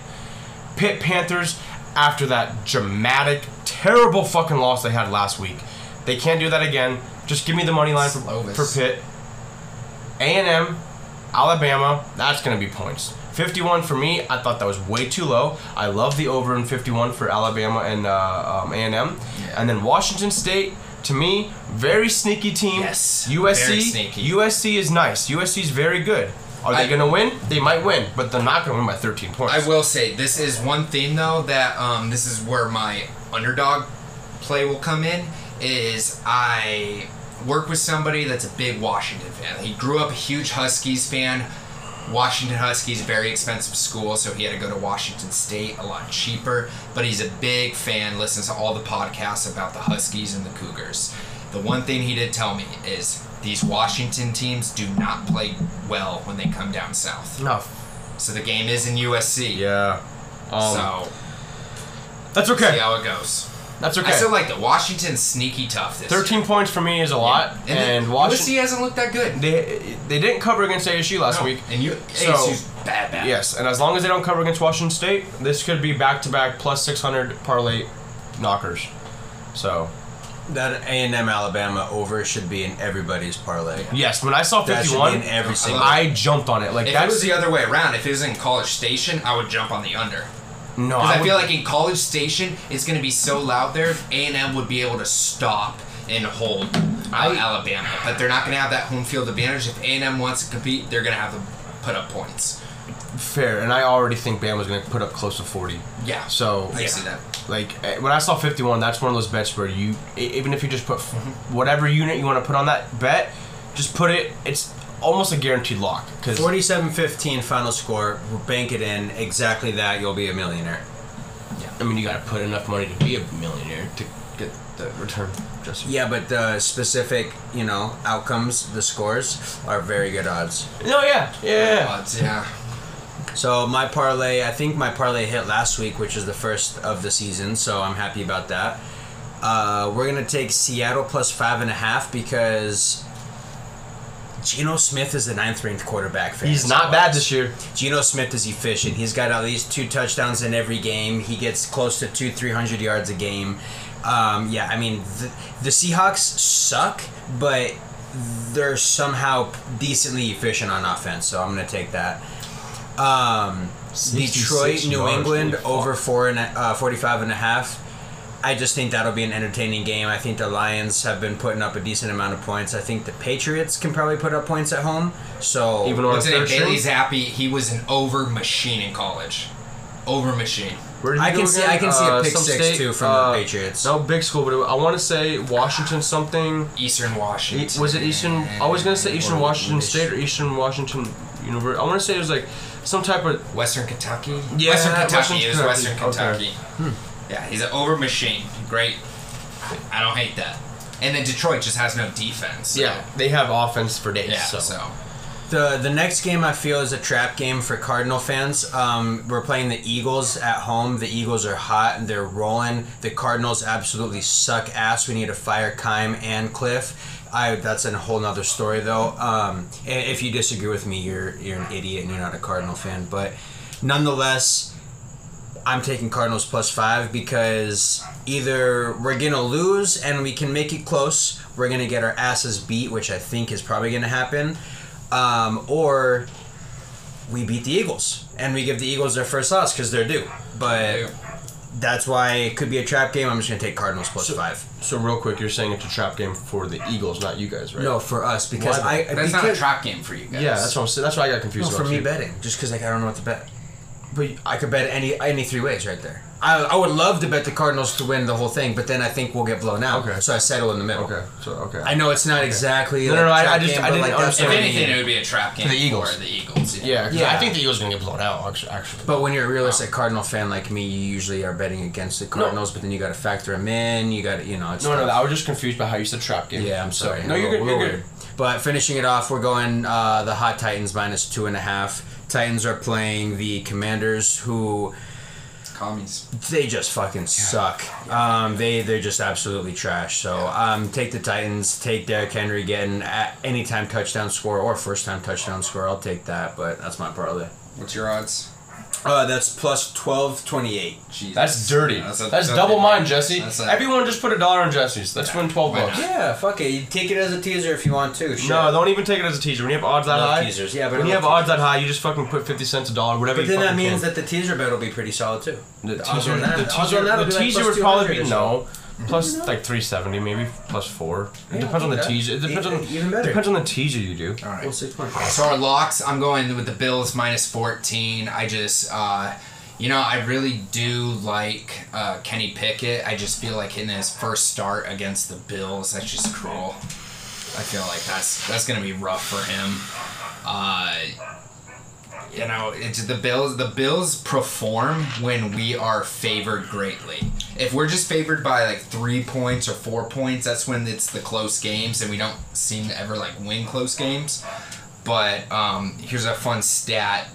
Pitt Panthers after that dramatic, terrible fucking loss they had last week. They can't do that again. Just give me the money line for, Slovis. for Pitt. A&M, Alabama, that's going to be points. 51 for me, I thought that was way too low. I love the over in 51 for Alabama and uh, um, A&M. And then Washington State, to me, very sneaky team. Yes, USC, very sneaky. USC is nice. USC is very good. Are they I- to win? They might win, but they're not going to win by 13 points. I will say this is one thing though that um, this is where my underdog play will come in. Is I work with somebody that's a big Washington fan. He grew up a huge Huskies fan. Washington Huskies, very expensive school, so he had to go to Washington State, a lot cheaper. But he's a big fan, listens to all the podcasts about the Huskies and the Cougars. The one thing he did tell me is these Washington teams do not play well when they come down south. No. So the game is in USC. Yeah. Um, so that's okay. see how it goes. That's okay. I still like the Washington sneaky tough this 13 year. points for me is a lot. And, And, Washington. USC hasn't looked that good. They, they didn't cover against ASU last No, week. And you So- ASU's bad bad. Yes, and as long as they don't cover against Washington State, this could be back to back plus 600 parlay knockers. So, That A and M Alabama over should be in everybody's parlay. yes, when I saw That should 51, in every single. I jumped on it. Like, If that's. it was the other way around, if it was in College Station, I would jump on the under. no, Because I, would- feel like in College Station, it's going to be so loud there, A and M would be able to stop and hold uh, I- Alabama, but they're not going to have that home field advantage. If A and M wants to compete, they're going to have to put up points. fair, and I already think Bama's going to put up close to 40. Yeah, So, I see that. Like, eh, when I saw 51, that's one of those bets where you, even if you just put whatever unit you want to put on that bet, just put it, it's almost a guaranteed lock. Because 47-15 final score. Bank it in. Exactly that. You'll be a millionaire. Yeah. I mean, you got to put enough money to be a millionaire to get the return. Just Yeah, but the specific, you know, outcomes, the scores are very good odds. no, yeah, yeah, yeah. Odds, yeah. So my parlay, I think my parlay hit last week, which is the first of the season. So I'm happy about that. Uh, we're gonna take Seattle plus five and a half because Geno Smith is the ninth ranked quarterback. He's not bad this year. Geno Smith is efficient. He's got at least two touchdowns in every game. He gets close to two, three hundred yards a game. Um, yeah, I mean the, the Seahawks suck, but they're somehow decently efficient on offense. So I'm gonna take that. Um, 66 Detroit, New England holy fuck. over four and a, uh, 45 and a half. I just think that'll be an entertaining game. I think the Lions have been putting up a decent amount of points. I think the Patriots can probably put up points at home. So Even on a What's it? third Bailey? Zappe, he was an over machine in college. Over machine. Where did I can go see- again? I can see a Uh, pick some six, too, from the Patriots. No big school, but I want to say Washington something. Eastern Washington. Was it Eastern? I was gonna say Eastern Or Washington English. State or Eastern Washington University. I want to say it was like some type of. Western Kentucky? Yeah, Western Kentucky. Western it was Kentucky. Western Okay. Kentucky. Yeah, he's an over machine. Great. I don't hate that. And then Detroit just has no defense. so- Yeah, they have offense for days. Yeah, so. so. The the next game I feel is a trap game for Cardinal fans. Um, we're playing the Eagles at home. The Eagles are hot and they're rolling. The Cardinals absolutely suck ass. We need to fire Keim and Kliff. I that's a whole nother story though. Um, if you disagree with me, you're you're an idiot and you're not a Cardinal fan. But nonetheless, I'm taking Cardinals plus five because either we're gonna lose and we can make it close, we're gonna get our asses beat, which I think is probably gonna happen, um, or we beat the Eagles and we give the Eagles their first loss because they're due. But that's why it could be a trap game. I'm just gonna take Cardinals plus five. So real quick, you're saying it's a trap game for the Eagles, not you guys, right? No, for us because Why? I That's not a trap game for you guys. Yeah, that's what I'm saying. That's why I got confused. no, confused. for me too. betting just because like I don't know what to bet. But I could bet any any three ways right there. I, I would love to bet the Cardinals to win the whole thing, but then I think we'll get blown out. Okay. So I settle in the middle. Okay, so okay. I know it's not exactly. No, like no, no, I- trap I just- game, I didn't like, understand If anything, mean. it would be a trap game the Eagles. for the Eagles. yeah, 'cause Yeah. I think the Eagles are gonna get blown out. Actually, But when you're a realistic Cardinal fan like me, you usually are betting against the Cardinals, but then you got to factor them in. You got to, you know, it's no, no. I was just confused by how you said trap game. Yeah, I'm So- sorry. no, you're good. We're You're good. But finishing it off, we're going uh, the Hot Titans minus two and a half. Titans are playing the Commanders, who Commies. they just fucking suck. Um, they they're just absolutely trash. So um, take the Titans. Take Derrick Henry getting at anytime touchdown score or first time touchdown score. I'll take that. But that's my parlay. What's your odds? Uh, that's plus twelve twenty eight. Jesus. That's dirty. That's That's, double mine, Jesse. That's a- Everyone just put a dollar on Jesse's. Let's win twelve bucks. Yeah, fuck it. You take it as a teaser if you want to. Sure. No, don't even take it as a teaser. When you have odds that I love high, teasers. Yeah, but when you have love odds that high, you just fucking put fifty cents a dollar, whatever. But you then that means can. that the teaser bet will be pretty solid too. the odds teaser, on that- the odds on teaser, that the would like teaser plus would probably be or no, plus like three seventy maybe, plus four. It Yeah, depends on the okay. teaser. It depends on Even better. depends on the teaser you do. All right. Well, six points. So our locks, I'm going with the Bills minus 14. I just, uh, you know, I really do like uh, Kenny Pickett. I just feel like in his first start against the Bills, that's just cruel. I feel like that's that's gonna be rough for him. Uh, you know, it's the Bills. The Bills perform when we are favored greatly. If we're just favored by like three points or four points, that's when it's the close games, and we don't seem to ever like win close games. But um, here's a fun stat.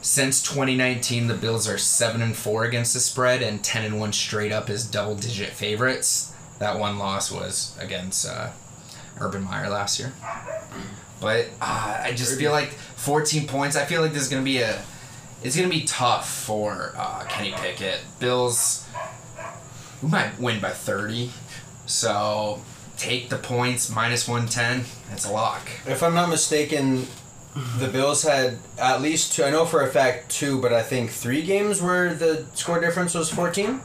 Since 2019, the Bills are seven and four against the spread, and ten and one straight up as double-digit favorites. That one loss was against uh, Urban Meyer last year. But uh, I just feel like 14 points. I feel like this is gonna be a. It's gonna be tough for uh, Kenny Pickett. Bills. We might win by 30. So take the points minus 110. It's a lock. If I'm not mistaken, the Bills had at least two. I know for a fact two, but I think three games where the score difference was 14.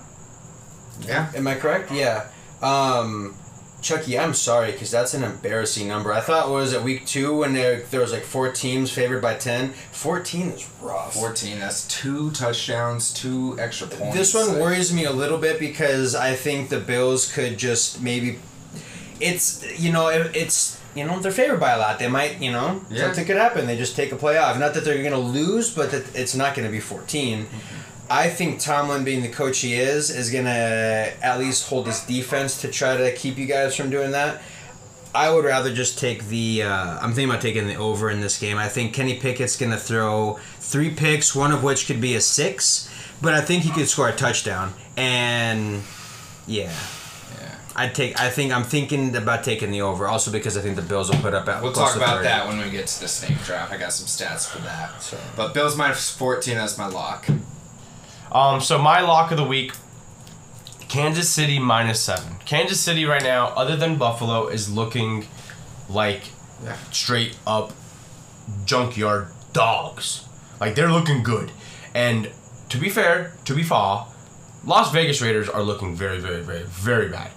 Yeah. Am I correct? Yeah. Um, Chucky, I'm sorry because that's an embarrassing number. I thought it was at week two when there, there was like four teams favored by 10. 14 is rough. 14. That's two touchdowns, two extra points. This one worries me a little bit because I think the Bills could just maybe. It's you know it, it's you know they're favored by a lot. They might you know Yeah. something could happen. They just take a play off. Not that they're gonna lose, but that it's not gonna be 14 mm-hmm. I think Tomlin, being the coach he is, is gonna at least hold his defense to try to keep you guys from doing that. I would rather just take the. Uh, I'm thinking about taking the over in this game. I think Kenny Pickett's gonna throw three picks, one of which could be a six, but I think he could score a touchdown. And yeah, Yeah. I'd take. I think I'm thinking about taking the over, also because I think the Bills will put up at. We'll talk to about 30. that when we get to the snake draft. I got some stats for that. So- But Bills minus 14, that's my lock. Um, so my lock of the week, Kansas City minus seven. Kansas City right now, other than Buffalo, is looking like straight up junkyard dogs. Like they're looking good. And to be fair, to be fair, Las Vegas Raiders are looking very, very, very, very bad.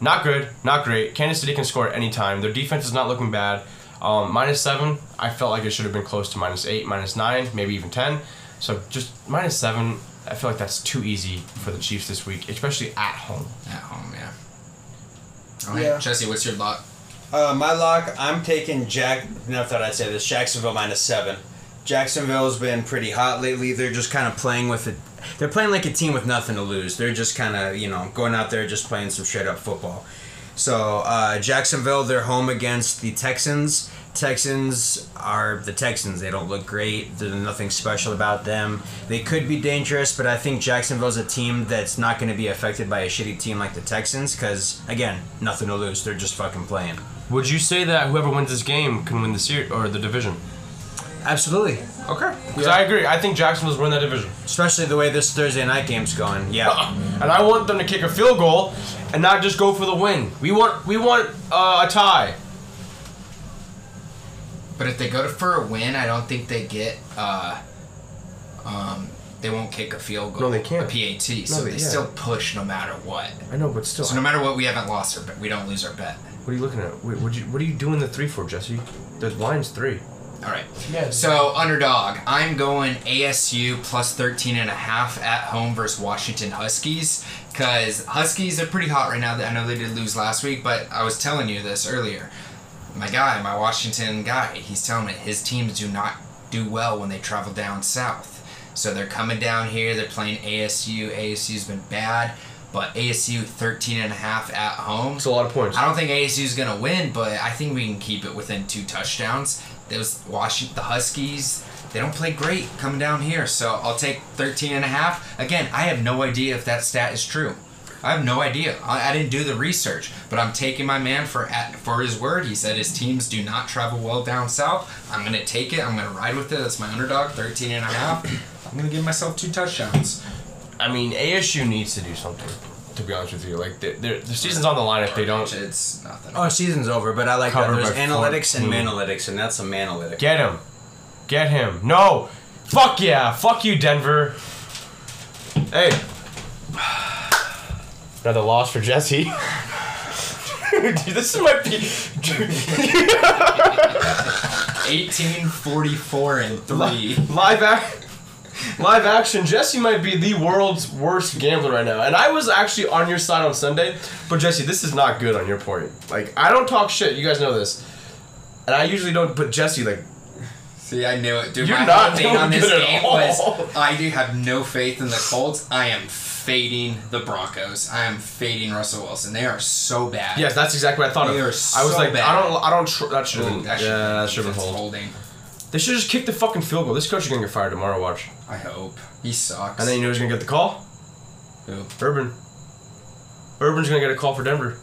Not good, not great. Kansas City can score at any time. Their defense is not looking bad. Um, minus seven, I felt like it should have been close to minus eight, minus nine, maybe even ten. So just minus seven, I feel like that's too easy for the Chiefs this week, especially at home. At home, yeah. All right, Yeah. Jesse, what's your lock? Uh, my lock, I'm taking Jack. Never thought I'd say this. Jacksonville minus seven. Jacksonville's been pretty hot lately. They're just kind of playing with it. They're playing like a team with nothing to lose. They're just kind of you know going out there just playing some straight up football. So uh, Jacksonville, they're home against the Texans. Texans are the Texans. They don't look great. There's nothing special about them. They could be dangerous, but I think Jacksonville's a team that's not going to be affected by a shitty team like the Texans because again, nothing to lose. They're just fucking playing. Would you say that whoever wins this game can win the series or the division? Absolutely. Okay. Because I agree. I think Jacksonville's win that division. Especially the way this Thursday night game's going. Yeah. And I want them to kick a field goal and not just go for the win. We want we want uh, a tie. But if they go to for a win, I don't think they get. Uh, um, they won't kick a field goal. No, they can't. A PAT, no, so they- they yeah. still push no matter what. I know, but still. So no matter what, we haven't lost our bet. We don't lose our bet. what are you looking at? Wait, what you what are you doing the three for, Jesse? The line's three. All right. Yeah. So underdog, I'm going ASU plus 13 and a half at home versus Washington Huskies because Huskies are pretty hot right now. I know they did lose last week, but I was telling you this earlier. My guy, my Washington guy, he's telling me his teams do not do well when they travel down south. So they're coming down here. They're playing ASU. ASU's been bad, but ASU 13 and a half at home. It's a lot of points. I don't think ASU's gonna win, but I think we can keep it within two touchdowns. Those Washington, the Huskies, they don't play great coming down here, so I'll take 13 and a half. Again, I have no idea if that stat is true. I have no idea. I, I didn't do the research, but I'm taking my man for at, for his word. He said his teams do not travel well down south. I'm gonna take it. I'm gonna ride with it. That's my underdog, 13 and a half. I'm gonna give myself two touchdowns. I mean, ASU needs to do something. To be honest with you, like the the the season's on the line if they don't It's nothing. Oh, season's over, but I like that. There's by analytics and 14. manalytics, and that's a manalytics. get him, get him. No, fuck yeah, fuck you, Denver. Hey, another loss for Jesse. Dude, this might be. 1844 and three. live act. Live action, Jesse might be the world's worst gambler right now. And I was actually on your side on Sunday, but Jesse, this is not good on your point. Like, I don't talk shit, you guys know this. And I usually don't, but Jesse, like, See, I knew it. Dude, You're my not whole thing on this game was I do have no faith in the Colts. I am fading the Broncos. I am fading Russell Wilson. They are so bad. yes, that's exactly what I thought They of. are I was so like, bad. I don't, I don't, tr- that should have Ooh, been, that should yeah, that should have been hold. holding. They should just kick the fucking field goal. This coach is gonna get fired tomorrow, watch. I hope. He sucks. And then you know who's gonna get the call? Who? Urban. Urban's gonna get a call for Denver.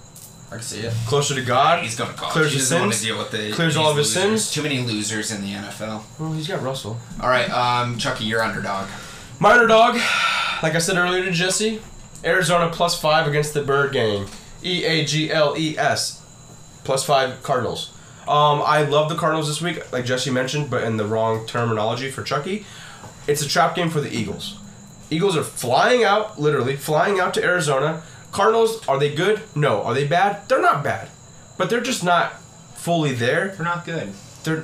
I can see it. Closer to God. He's gonna call. Clears his to sins. deal with the Clears all of his losers. sins. Too many losers in the NFL. Well, he's got Russell. All right, um, Chucky, you're underdog. My underdog, like I said earlier to Jesse, Arizona plus five against the Bird Gang. E A G L E S. Plus five Cardinals. Um, I love the Cardinals this week, like Jesse mentioned, but in the wrong terminology for Chucky. It's a trap game for the Eagles. Eagles are flying out, literally, flying out to Arizona. Cardinals, are they good? No. Are they bad? They're not bad. But they're just not fully there. They're not good. They're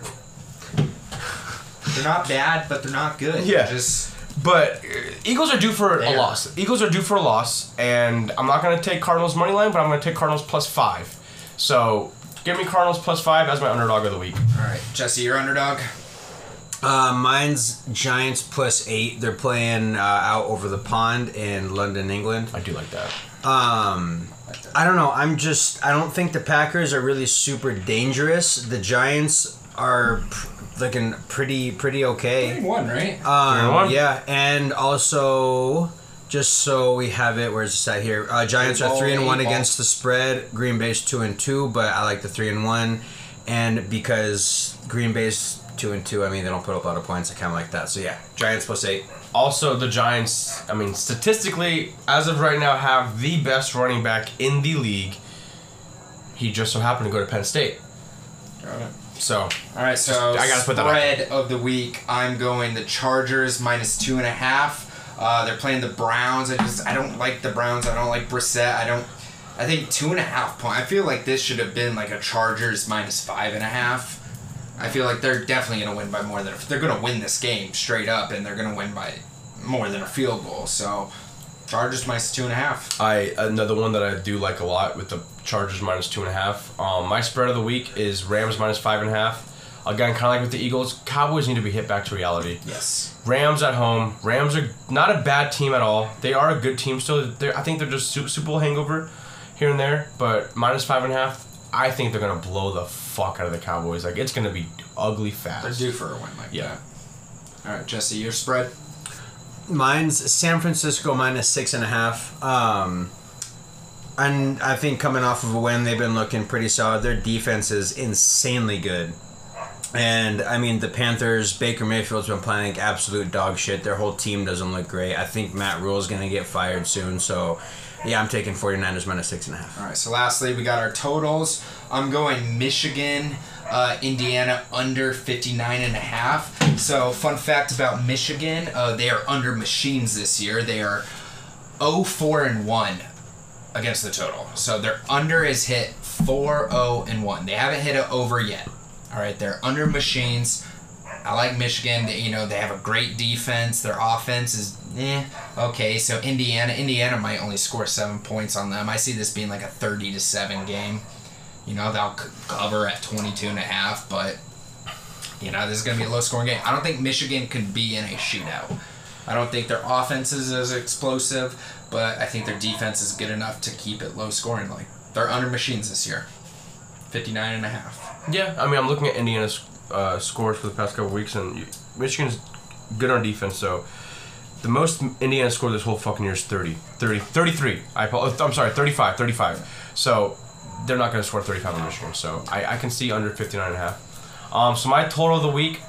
They're not bad, but they're not good. Yeah. They're just But uh, Eagles are due for a loss. Eagles are due for a loss, and I'm not going to take Cardinals money line, but I'm going to take Cardinals plus five. So give me Cardinals plus five as my underdog of the week. all right. Jesse, your underdog. Uh, mine's Giants plus eight. They're playing uh, out over the pond in London, England. I do like that. Um, I don't know. I'm just. I don't think the Packers are really super dangerous. The Giants are pr- looking pretty pretty okay. One, right? Three one? Um, yeah, and also just so we have it, where's this at here? Uh, Giants Eight are three and one against the spread. Green Bay's two and two, but I like the three and one, and because Green Bay's two and two, I mean they don't put up a lot of points. I kind of like that. So yeah, Giants plus eight. Also, the Giants, I mean, statistically, as of right now, have the best running back in the league. He just so happened to go to Penn State. Got it. So, All right, so I gotta put that spread of the week. I'm going the Chargers minus two and a half. Uh, they're playing the Browns. I just I don't like the Browns. I don't like Brissett. I don't. I think two and a half point. I feel like this should have been like a Chargers minus five and a half. I feel like they're definitely gonna win by more than they're gonna win this game straight up, and they're gonna win by more than a field goal. So Chargers minus two and a half. I another one that I do like a lot with the Chargers minus two and a half. Um, my spread of the week is Rams minus five and a half. Again, kind of like with the Eagles, Cowboys need to be hit back to reality. Yes. Rams at home. Rams are not a bad team at all. They are a good team still. They're, I think they're just Super, Super Bowl hangover here and there. But minus five and a half, I think they're gonna blow the fuck out of the Cowboys. Like it's gonna be ugly They're fast. due for a win like Yeah. that. All right, Jesse, your spread. Mine's San Francisco minus six and a half. Um, and I think coming off of a win, they've been looking pretty solid. Their defense is insanely good. And I mean, the Panthers, Baker Mayfield's been playing like absolute dog shit. Their whole team doesn't look great. I think Matt Rhule's going to get fired soon. So, yeah, I'm taking 49ers minus six and a half. All right, so lastly, we got our totals. I'm going Michigan, uh, Indiana under 59 and a half. So, fun fact about Michigan, uh, they are under machines this year. They are 0-4 and 1 against the total. So, their under is hit 4-0 and 1. They haven't hit it over yet. All right, they're under machines. I like Michigan. They, you know, they have a great defense. Their offense is eh. Okay, so Indiana, Indiana might only score seven points on them. I see this being like a thirty to seven game. You know, they'll cover at 22 and a half, but you know, this is gonna be a low scoring game. I don't think Michigan can be in a shootout. I don't think their offense is as explosive, but I think their defense is good enough to keep it low scoring. Like they're under machines this year. 59 and a half. Yeah, I mean, I'm looking at Indiana's uh, scores for the past couple weeks, and Michigan's good on defense. So the most Indiana scored this whole fucking year is 30, 30, 33. I I'm sorry, 35, 35. So they're not going to score 35 on Michigan. So I, I can see under 59 and a half. Um, so my total of the week,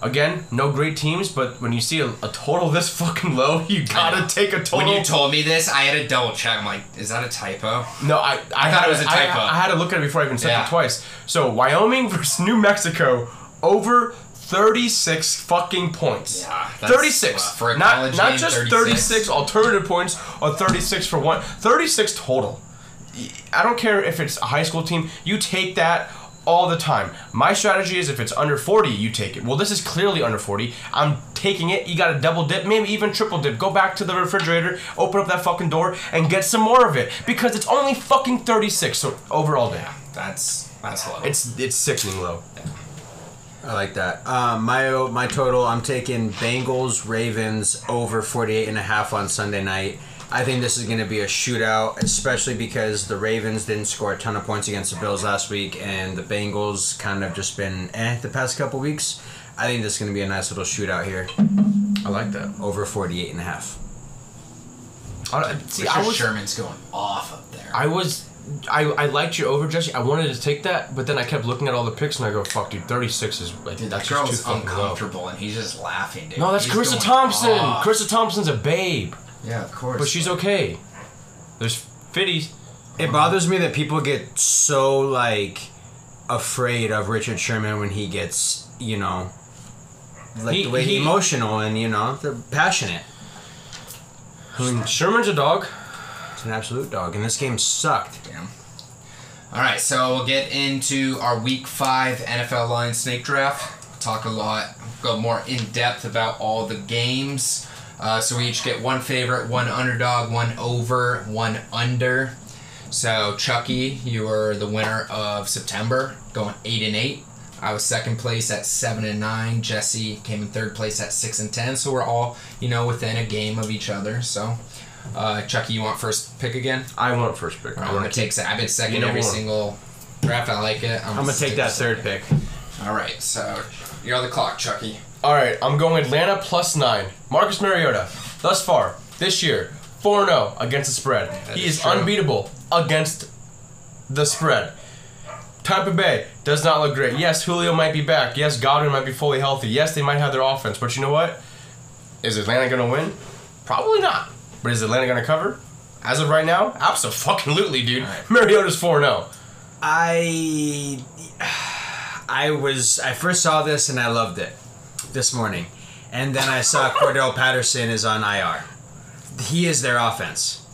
Again, no great teams, but when you see a, a total this fucking low, you gotta take a total. When you told me this, I had to double check. I'm like, is that a typo? No, I, I, thought had it was a typo. I, had to look at it before I even said Yeah. it twice. So Wyoming versus New Mexico over 36 fucking points. Yeah, that's 36. rough. For a not not just 36. 36 alternative points or 36 for one. 36 total. I don't care if it's a high school team. You take that all the time. My strategy is if it's under 40, you take it. Well, this is clearly under 40. I'm taking it. You got to double dip, maybe even triple dip. Go back to the refrigerator, open up that fucking door, and get some more of it because it's only fucking 36. So over all day. That's that's low. It's it's sickening low. I like that. Um, my my total, I'm taking Bengals Ravens over 48 and a half on Sunday night. I think this is going to be a shootout, especially because the Ravens didn't score a ton of points against the Bills last week, and the Bengals kind of just been eh the past couple weeks. I think this is going to be a nice little shootout here, I like that. over 48 and a half. I, see, Richard I was Sherman's going off up there. I was. I, I liked your over, Jesse. I wanted to take that, but then I kept looking at all the picks and I go, "Fuck, dude, thirty six is like Dude, that's that just too girl's fucking low." uncomfortable, and he's just laughing, dude. No, that's He's Charissa Thompson. off. Charissa Thompson's a babe, Yeah, of course. but she's okay. There's fifties. It uh-huh. bothers me that people get so like afraid of Richard Sherman when he gets, you know, like He- the way he- emotional and you know they're passionate. I mean, Sherman's a dog. It's an absolute dog, and this game sucked. Damn. All right, so we'll get into our Week Five NFL line snake draft. Talk a lot, go more in depth about all the games. Uh, so we each get one favorite, one underdog, one over, one under. So Chucky, you were the winner of September, going eight and eight. I was second place at seven and nine. Jesse came in third place at six and ten. So we're all, you know, within a game of each other. So, uh, Chucky, you want first pick again? I want first pick. I'm gonna take. se- I've been second You know every what? single draft. I like it. I'm gonna take that with third pick. All right, so you're on the clock, Chucky. All right, I'm going Atlanta plus nine. Marcus Mariota, thus far this year, four zero oh against the spread. That he is is unbeatable against the spread. Tampa Bay does not look great. Yes, Julio might be back. Yes, Godwin might be fully healthy. Yes, they might have their offense. But you know what? Is Atlanta going to win? Probably not. But is Atlanta going to cover? As of right now, absolutely, dude. Right. Mariota's 4 0. I I was I first saw this and I loved it this morning, and then I saw Cordarrelle Patterson is on IR. He is their offense.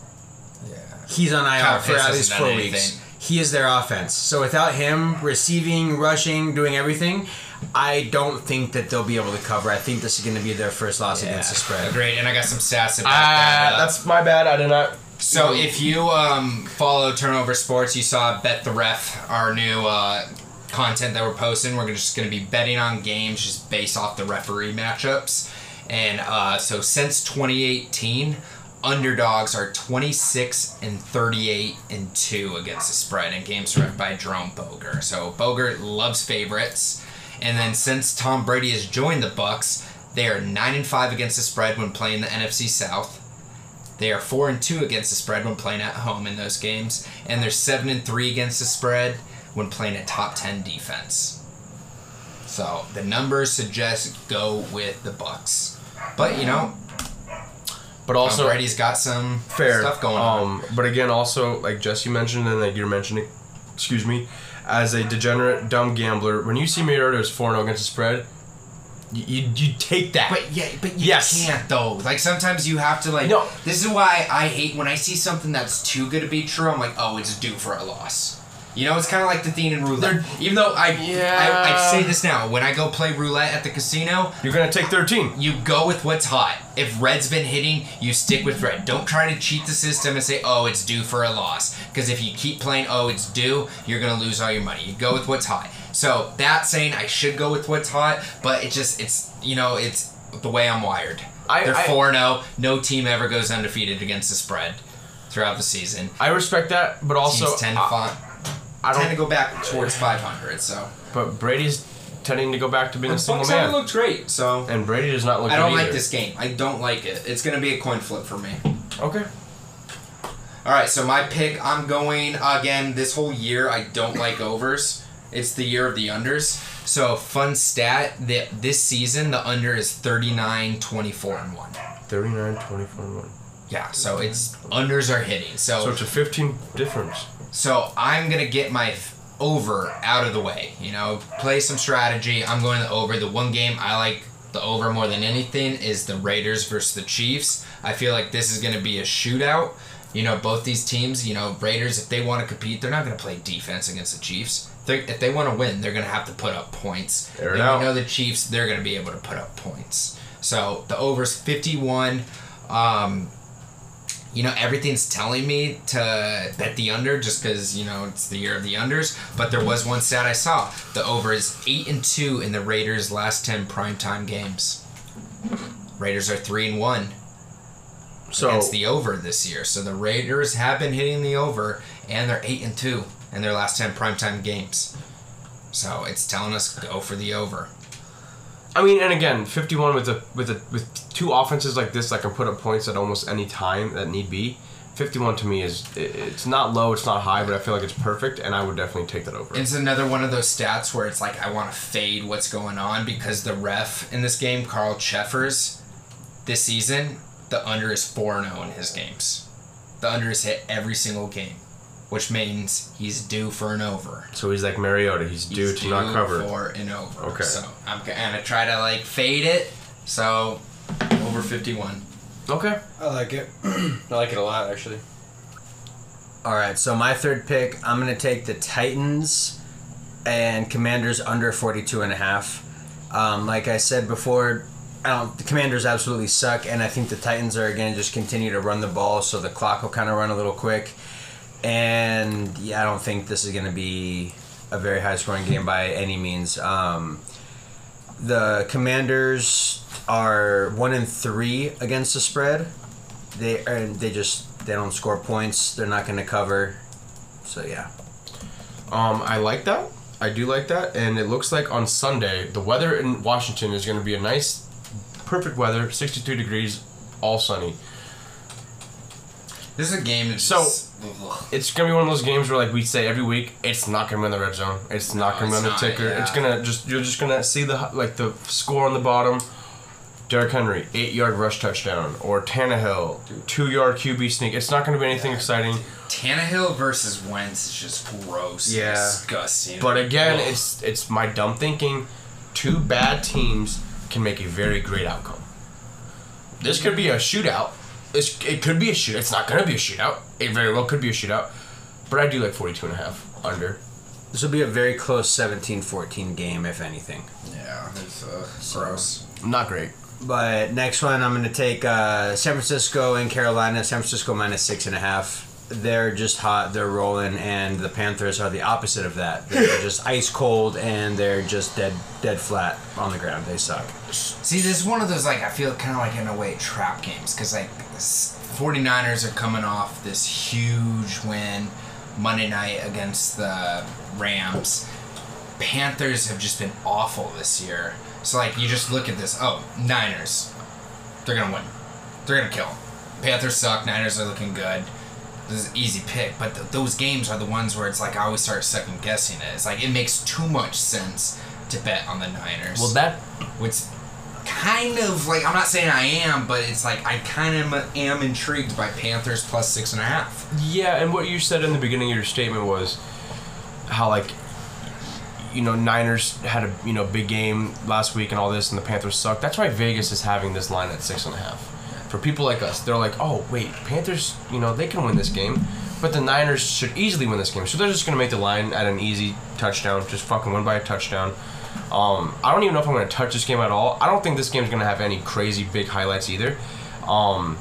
Yeah. He's on IR Kyle for Pitts at least four anything. weeks. He is their offense. So without him receiving, rushing, doing everything, I don't think that they'll be able to cover. I think this is going to be their first loss against the spread. Great, and I got some stats about Ah, that. uh, that's my bad. I did not. So if you um, follow Turnover Sports, you saw Bet the Ref, our new uh, content that we're posting. We're just going to be betting on games just based off the referee matchups. And uh, so since 2018, underdogs are 26 and 38 and 2 against the spread in games run by Jerome Boger. So Boger loves favorites. And then since Tom Brady has joined the Bucs, they are 9 and 5 against the spread when playing the NFC South. They are four and two against the spread when playing at home in those games, and they're seven and three against the spread when playing a top ten defense. So the numbers suggest go with the Bucs, but you know, But also also, Brady's got some fair stuff going on. um, But again, also like Jesse mentioned and like you're mentioning, excuse me, as a degenerate dumb gambler, when you see Mariota is four zero against the spread, you, you you take that. But yeah, but you Yes. can't though. Like sometimes you have to like. No. This is why I hate when I see something that's too good to be true. I'm like, oh, it's due for a loss. You know, it's kind of like the thing in roulette. They're- Even though I, Yeah. I, I say this now, when I go play roulette at the casino, you're gonna take thirteen. you go with what's hot. If red's been hitting, you stick with red. Don't try to cheat the system and say, oh, it's due for a loss. Because if you keep playing, oh, it's due, you're going to lose all your money. You go with what's hot. So that saying I should go with what's hot, but it just, it's, you know, it's the way I'm wired. I- They're I- 4 0. No team ever goes undefeated against the spread throughout the season. I respect that, but also Teams tend to, I, fi- I tend to don't. go back towards 500. So But Brady's tending to go back to being a single man, looked great. So and Brady does not look. I don't like either. this game. I don't like it. It's going to be a coin flip for me. Okay. All right, so my pick, I'm going again this whole year. I don't like overs. It's the year of the unders. So fun stat that this season the under is 39 24 and 1. 39, 24, and 1. Yeah, so it's unders are hitting. So, so it's a 15 difference. So I'm gonna get my f- over out of the way. You know, play some strategy. I'm going the over. The one game I like the over more than anything is the Raiders versus the Chiefs. I feel like this is gonna be a shootout. You know, both these teams. You know, Raiders if they want to compete, they're not gonna play defense against the Chiefs. They're, if they want to win, they're gonna have to put up points. It and out. you know the Chiefs, they're gonna be able to put up points. So the over's 51. Um, you know everything's telling me to bet the under just because you know it's the year of the unders but there was one stat i saw. The over is 8 and 2 in the raiders last 10 primetime games. Raiders are 3 and 1 So against the over this year. So the raiders have been hitting the over and they're 8 and 2 in their last 10 primetime games. So it's telling us go for the over I mean, and again, 51 with a with a with two offenses like this that can put up points at almost any time that need be. 51 to me is it's not low, it's not high, but I feel like it's perfect, and I would definitely take that over. It's another one of those stats where it's like I want to fade what's going on because the ref in this game, Carl Cheffers, this season, the under is 4 0 in his games. The under is hit every single game, which means he's due for an over. so he's like Mariota, he's due He's to not cover. for an over. Okay. So I'm gonna try to like fade it. So over 51. Okay. I like it. I like it a lot, actually. All right, so my third pick, I'm going to take the Titans and Commanders under 42 and a half. Um, like I said before, I don't the Commanders absolutely suck and I think the Titans are going to just continue to run the ball so the clock will kind of run a little quick. And yeah, I don't think this is going to be a very high scoring game by any means. Um, the Commanders are 1 and 3 against the spread they are they just they don't score points. They're not going to cover. So yeah. Um, I like that. I do like that, and it looks like on Sunday the weather in Washington is going to be a nice, perfect weather, sixty-two degrees, all sunny. This is a game that's So- just- ugh. It's gonna be one of those games where, like we say every week, it's not gonna be on the red zone. It's not No, gonna be on the not, ticker. It's gonna just you're just gonna see the like the score on the bottom. Derrick Henry, eight yard rush touchdown, or Tannehill, two yard QB sneak. It's not gonna be anything exciting. Tannehill versus Wentz is just gross. Yeah. Disgusting. But again, Ugh. it's it's my dumb thinking. Two bad teams can make a very great outcome. This could be a shootout. This it could be a shootout. It's not gonna be a shootout. It very well could be a shootout. But I do like 42 and a half under. This will be a very close 17-14 game if anything. Yeah, it's uh, gross. Not great. But next one, I'm going to take uh, San Francisco and Carolina. San Francisco minus six and a half. They're just hot. They're rolling, and the Panthers are the opposite of that. They're just ice cold, and they're just dead, dead flat on the ground. They suck. See, this is one of those like I feel kind of like in a way trap games because like s- 49ers are coming off this huge win Monday night against the Rams. Panthers have just been awful this year. So like you just look at this. Oh, Niners, they're gonna win. They're gonna kill 'em. Panthers suck. Niners are looking good. This is an easy pick, but th- those games are the ones where it's like I always start second guessing it. It's like it makes too much sense to bet on the Niners Well, that which kind of like I'm not saying I am, but it's like I kind of am intrigued by Panthers plus six and a half. yeah, and what you said in the beginning of your statement was how like you know Niners had a you know big game last week and all this, and the Panthers suck. That's why Vegas is having this line at six and a half. For people like us, they're like, oh wait, Panthers, you know they can win this game, but the Niners should easily win this game. So they're just gonna make the line at an easy touchdown, just fucking win by a touchdown. Um, I don't even know if I'm gonna touch this game at all. I don't think this game's gonna have any crazy big highlights either. Um,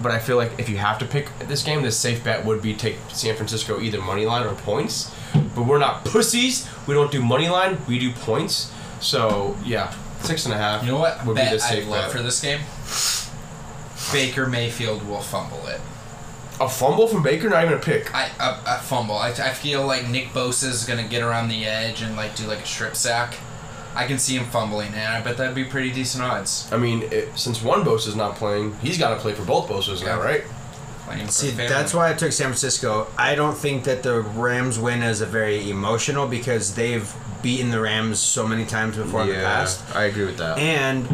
but I feel like if you have to pick this game, the safe bet would be take San Francisco either money line or points. But we're not pussies. We don't do money line. We do points. So yeah, six and a half. You know what? Would bet be the I'd safe love bet. for this game. Baker Mayfield will fumble it. A fumble from Baker, not even a pick. I a, a fumble. I, I feel like Nick Bosa is gonna get around the edge and like do like a strip sack. I can see him fumbling, and I bet that'd be pretty decent odds. I mean, it, since one Bosa's not playing, he's got to play for both Bosas now, Yeah. right? playing See, that's why I took San Francisco. I don't think that the Rams win as a very emotional because they've beaten the Rams so many times before in the past. I agree with that. And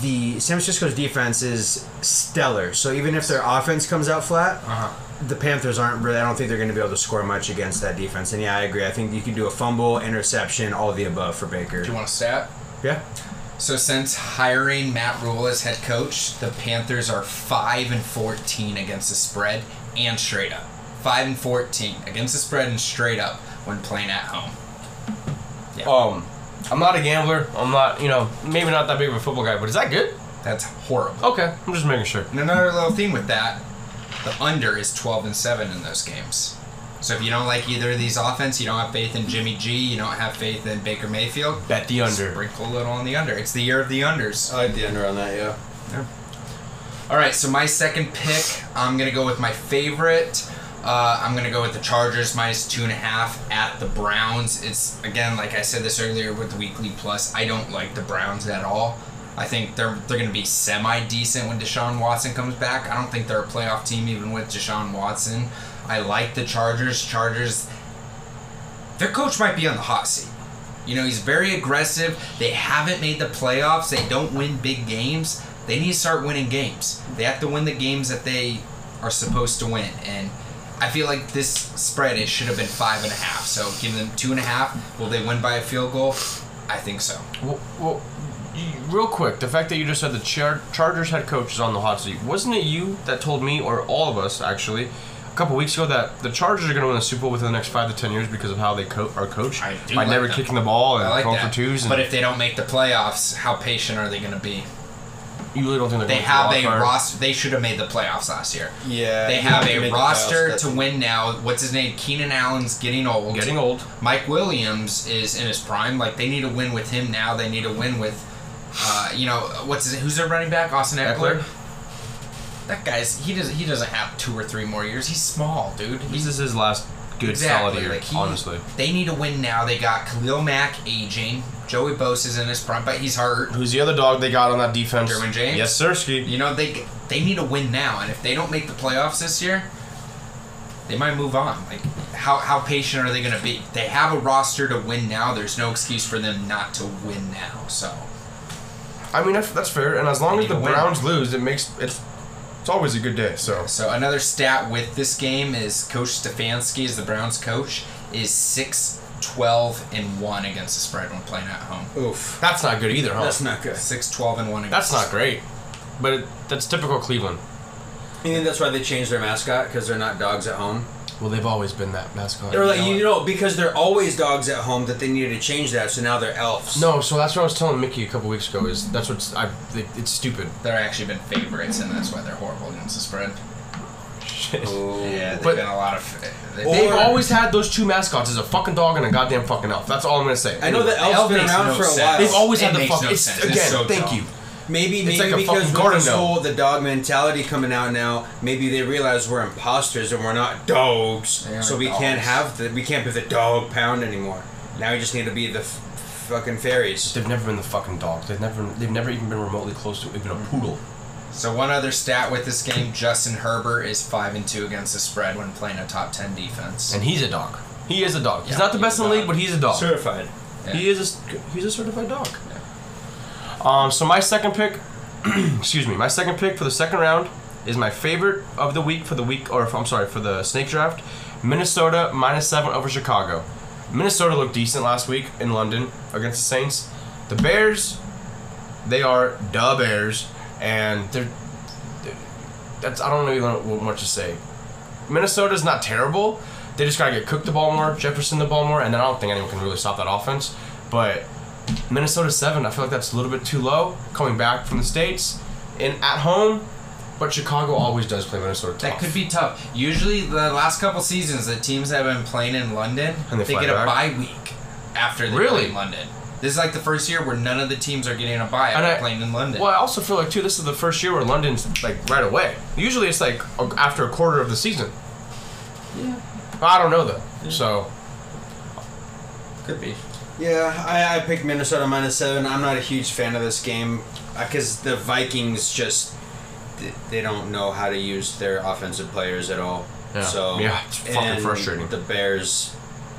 the San Francisco's defense is stellar. So even if their offense comes out flat, Uh-huh. the Panthers aren't really. I don't think they're going to be able to score much against that defense. And yeah, I agree. I think you can do a fumble, interception, all of the above for Baker. Do you want a stat? Yeah. So since hiring Matt Rhule as head coach, the Panthers are five and fourteen against the spread and straight up. Five and fourteen against the spread and straight up when playing at home. Um, I'm not a gambler. I'm not, you know, maybe not that big of a football guy, but is that good? That's horrible. Okay, I'm just making sure. And another little thing with that, the under is twelve and seven in those games. So if you don't like either of these offense, you don't have faith in Jimmy G, you don't have faith in Baker Mayfield, Bet the under. sprinkle a little on the under. It's the year of the unders. I like the under on that, yeah. All right, so my second pick, I'm gonna go with my favorite. Uh, I'm gonna go with the Chargers minus two and a half at the Browns. It's again, like I said this earlier with the weekly plus. I don't like the Browns at all. I think they're they're gonna be semi decent when Deshaun Watson comes back. I don't think they're a playoff team even with Deshaun Watson. I like the Chargers. Chargers, their coach might be on the hot seat. You know, he's very aggressive. They haven't made the playoffs. They don't win big games. They need to start winning games. They have to win the games that they are supposed to win. And I feel like this spread it should have been five and a half. So give them two and a half. Will they win by a field goal? I think so. Well, well real quick, the fact that you just said the Char- Chargers head coach is on the hot seat, wasn't it you that told me, or all of us actually, a couple weeks ago that the Chargers are going to win the Super Bowl within the next five to ten years because of how they co- are coached I do by like never that. kicking the ball and I like going for twos. And But if they don't make the playoffs, how patient are they going to be? You really don't think they're They going have for a card? roster. They should have made the playoffs last year. Yeah. They have a roster to win now. What's his name? Keenan Allen's getting old. getting old. Mike Williams is in his prime. Like they need to win with him now. They need to win with, uh, you know, what's his, who's their running back? Austin Ekeler. Ekeler? That guy's he does he doesn't have two or three more years. He's small, dude. This is his last good exactly solid year, like he, honestly. They need to win now. They got Khalil Mack aging. Joey Bosa's in his prime, but he's hurt. Who's the other dog they got on that defense? Derwin James? Yes, Sirski. You know they they need to win now, and if they don't make the playoffs this year, they might move on. Like how how patient are they going to be? They have a roster to win now. There's no excuse for them not to win now. So I mean, that's, that's fair. And as long They as the to win. Browns lose, it makes it's it's always a good day. So so another stat with this game is Coach Stefanski is the Browns coach is 6 12 and 1 against the spread when playing at home. Oof. that's not good either, huh? That's not good. 6 12 and 1 against That's not great. But it, that's typical Cleveland. You think that's why they changed their mascot because they're not dogs at home? Well, they've always been that mascot. They're like you know because they're always dogs at home that they needed to change that so now they're elves. No, so that's what I was telling Mickey a couple weeks ago. Is that's what's I it, it's stupid. They're actually been favorites, and that's why they're horrible against the spread. Shit. Yeah, they've But- been a lot of. They, They've Or- always had those two mascots: is a fucking dog and a goddamn fucking elf. That's all I'm gonna say. I know the elf elf's been around no for a sense. while. They've always It had the makes fucking. no it's sense. It's again. so thank dumb. you. Maybe It's maybe like a because fucking with garden this whole the dog mentality coming out now, maybe they realize we're imposters and we're not dogs, They so we can't have the we can't be the dog pound anymore. Now we just need to be the f- fucking fairies. They've never been the fucking dogs. They've never. They've never even been remotely close to even a poodle. So one other stat with this game: Justin Herbert is five and two against the spread when playing a top ten defense. And he's a dog. He is a dog. He's Yeah, not the he's best in the league, but he's a dog. Certified. Yeah. He is a he's a certified dog. Um, so my second pick, excuse me, my second pick for the second round is my favorite of the week for the week, or I'm sorry, for the snake draft. Minnesota minus seven over Chicago. Minnesota looked decent last week in London against the Saints. The Bears, they are the Bears, and they're. That's I don't really know what much to say. Minnesota's not terrible. They just gotta get Cook the ball more, Jefferson the ball more, and then I don't think anyone can really stop that offense. But Minnesota seven, I feel like that's a little bit too low. Coming back from the states, and at home, but Chicago always does play Minnesota tough. That could be tough. Usually, the last couple seasons, the teams that have been playing in London, And they they, get a bye week after they Really? play in London. This is like the first year where none of the teams are getting a bye And after I- playing in London. Well, I also feel like too. This is the first year where London's like right away. Usually it's like a- after a quarter of the season. Yeah. I don't know though. So Could be. Yeah, I, I picked Minnesota minus seven. I'm not a huge fan of this game uh, because the Vikings just they don't know how to use their offensive players at all. Yeah. So Yeah, it's fucking and frustrating. The Bears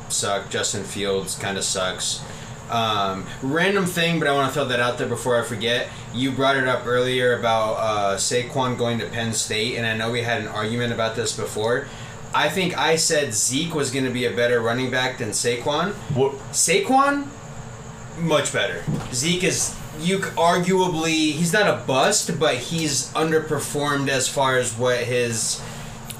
suck. Justin Fields kind of sucks. Um, random thing, but I want to throw that out there before I forget. You brought it up earlier about uh, Saquon going to Penn State, and I know we had an argument about this before. I think I said Zeke was going to be a better running back than Saquon. What? Saquon, much better. Zeke is you arguably he's not a bust, but he's underperformed as far as what his.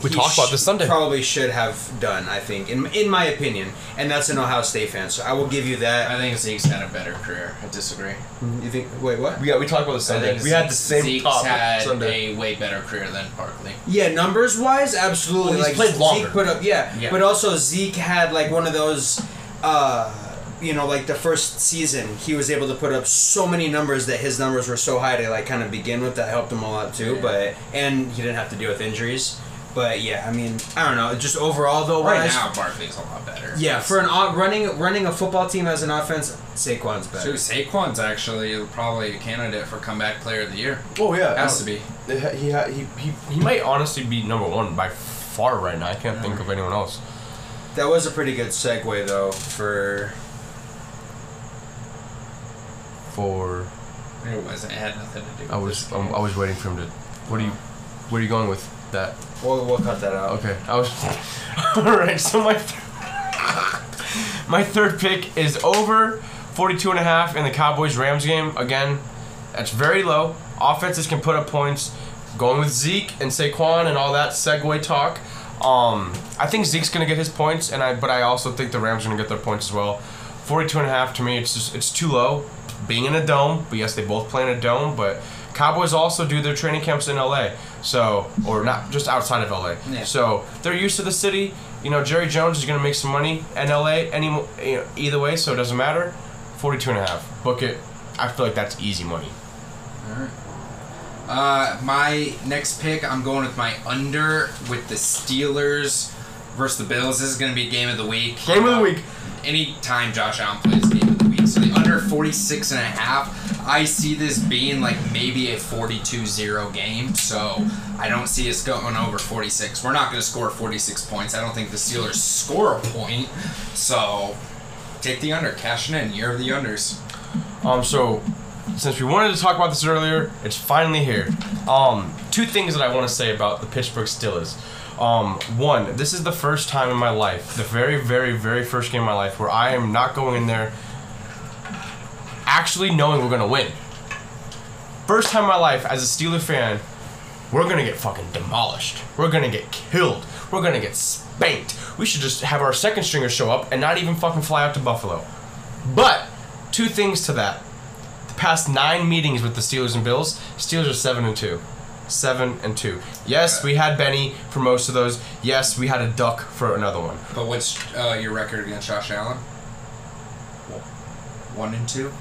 We talked about this Sunday. Probably should have done. I think, in in my opinion, and that's an Ohio State fan, so I will give you that. I think Zeke's had a better career. I disagree. You think? Wait, what? We got. We talked about this I Sunday. We had the same Zeke's topic had Sunday. a way better career than Barkley. Yeah, numbers wise, absolutely. Well, he's like played longer. Zeke put up, yeah, Yeah. but also Zeke had like one of those, uh, you know, like the first season, he was able to put up so many numbers that his numbers were so high to like kind of begin with. That helped him a lot too. Yeah. But and he didn't have to deal with injuries. But yeah, I mean, I don't know. Just overall though, Right wise- now, Barkley's a lot better. yeah, for an o- running running a football team as an offense, Saquon's better. Dude, Saquon's actually probably a candidate for comeback player of the year. Oh yeah, Has to be. He, he, he, he, he might honestly be number one by far right now. I can't think of anyone else. That was a pretty good segue though for For It wasn't. It had nothing to do. with I was this um. I was waiting for him to. What are you? Where are you going with that? we'll, we'll cut that out. Okay, I was. All right, so my th- my third pick is over 42 and a half in the Cowboys Rams game. Again, that's very low. Offenses can put up points. Going with Zeke and Saquon and all that segue talk. Um, I think Zeke's gonna get his points, and I but I also think the Rams are gonna get their points as well. 42 and a half to me, it's just it's too low. Being in a dome, but yes, they both play in a dome, but Cowboys also do their training camps in LA. So, or not just outside of LA. Yeah. So they're used to the city. You know, Jerry Jones is going to make some money in LA any you know, either way, so it doesn't matter. 42 and a half. Book it. I feel like that's easy money. Uh, my next pick, I'm going with my under with the Steelers versus the Bills. This is going to be game of the week. Game of the week. Anytime Josh Allen plays game of the week. So the under 46 and a half, I see this being like maybe a 42-0 game. So I don't see us going over 46. We're not going to score 46 points. I don't think the Steelers score a point. So take the under, cash it in. Year of the unders. Um, so since we wanted to talk about this earlier, it's finally here. Um, two things that I want to say about the Pittsburgh Steelers. Um, one, this is the first time in my life, the very, very, very first game of my life, where I am not going in there actually knowing we're gonna win. First time in my life as a Steeler fan, we're gonna get fucking demolished. We're gonna get killed. We're gonna get spanked. We should just have our second stringer show up and not even fucking fly out to Buffalo. But two things to that. The past nine meetings with the Steelers and Bills, Steelers are seven and two. Seven and two. Yes, we had Benny for most of those. Yes, we had a duck for another one. But what's uh, your record against Josh Allen? One and two.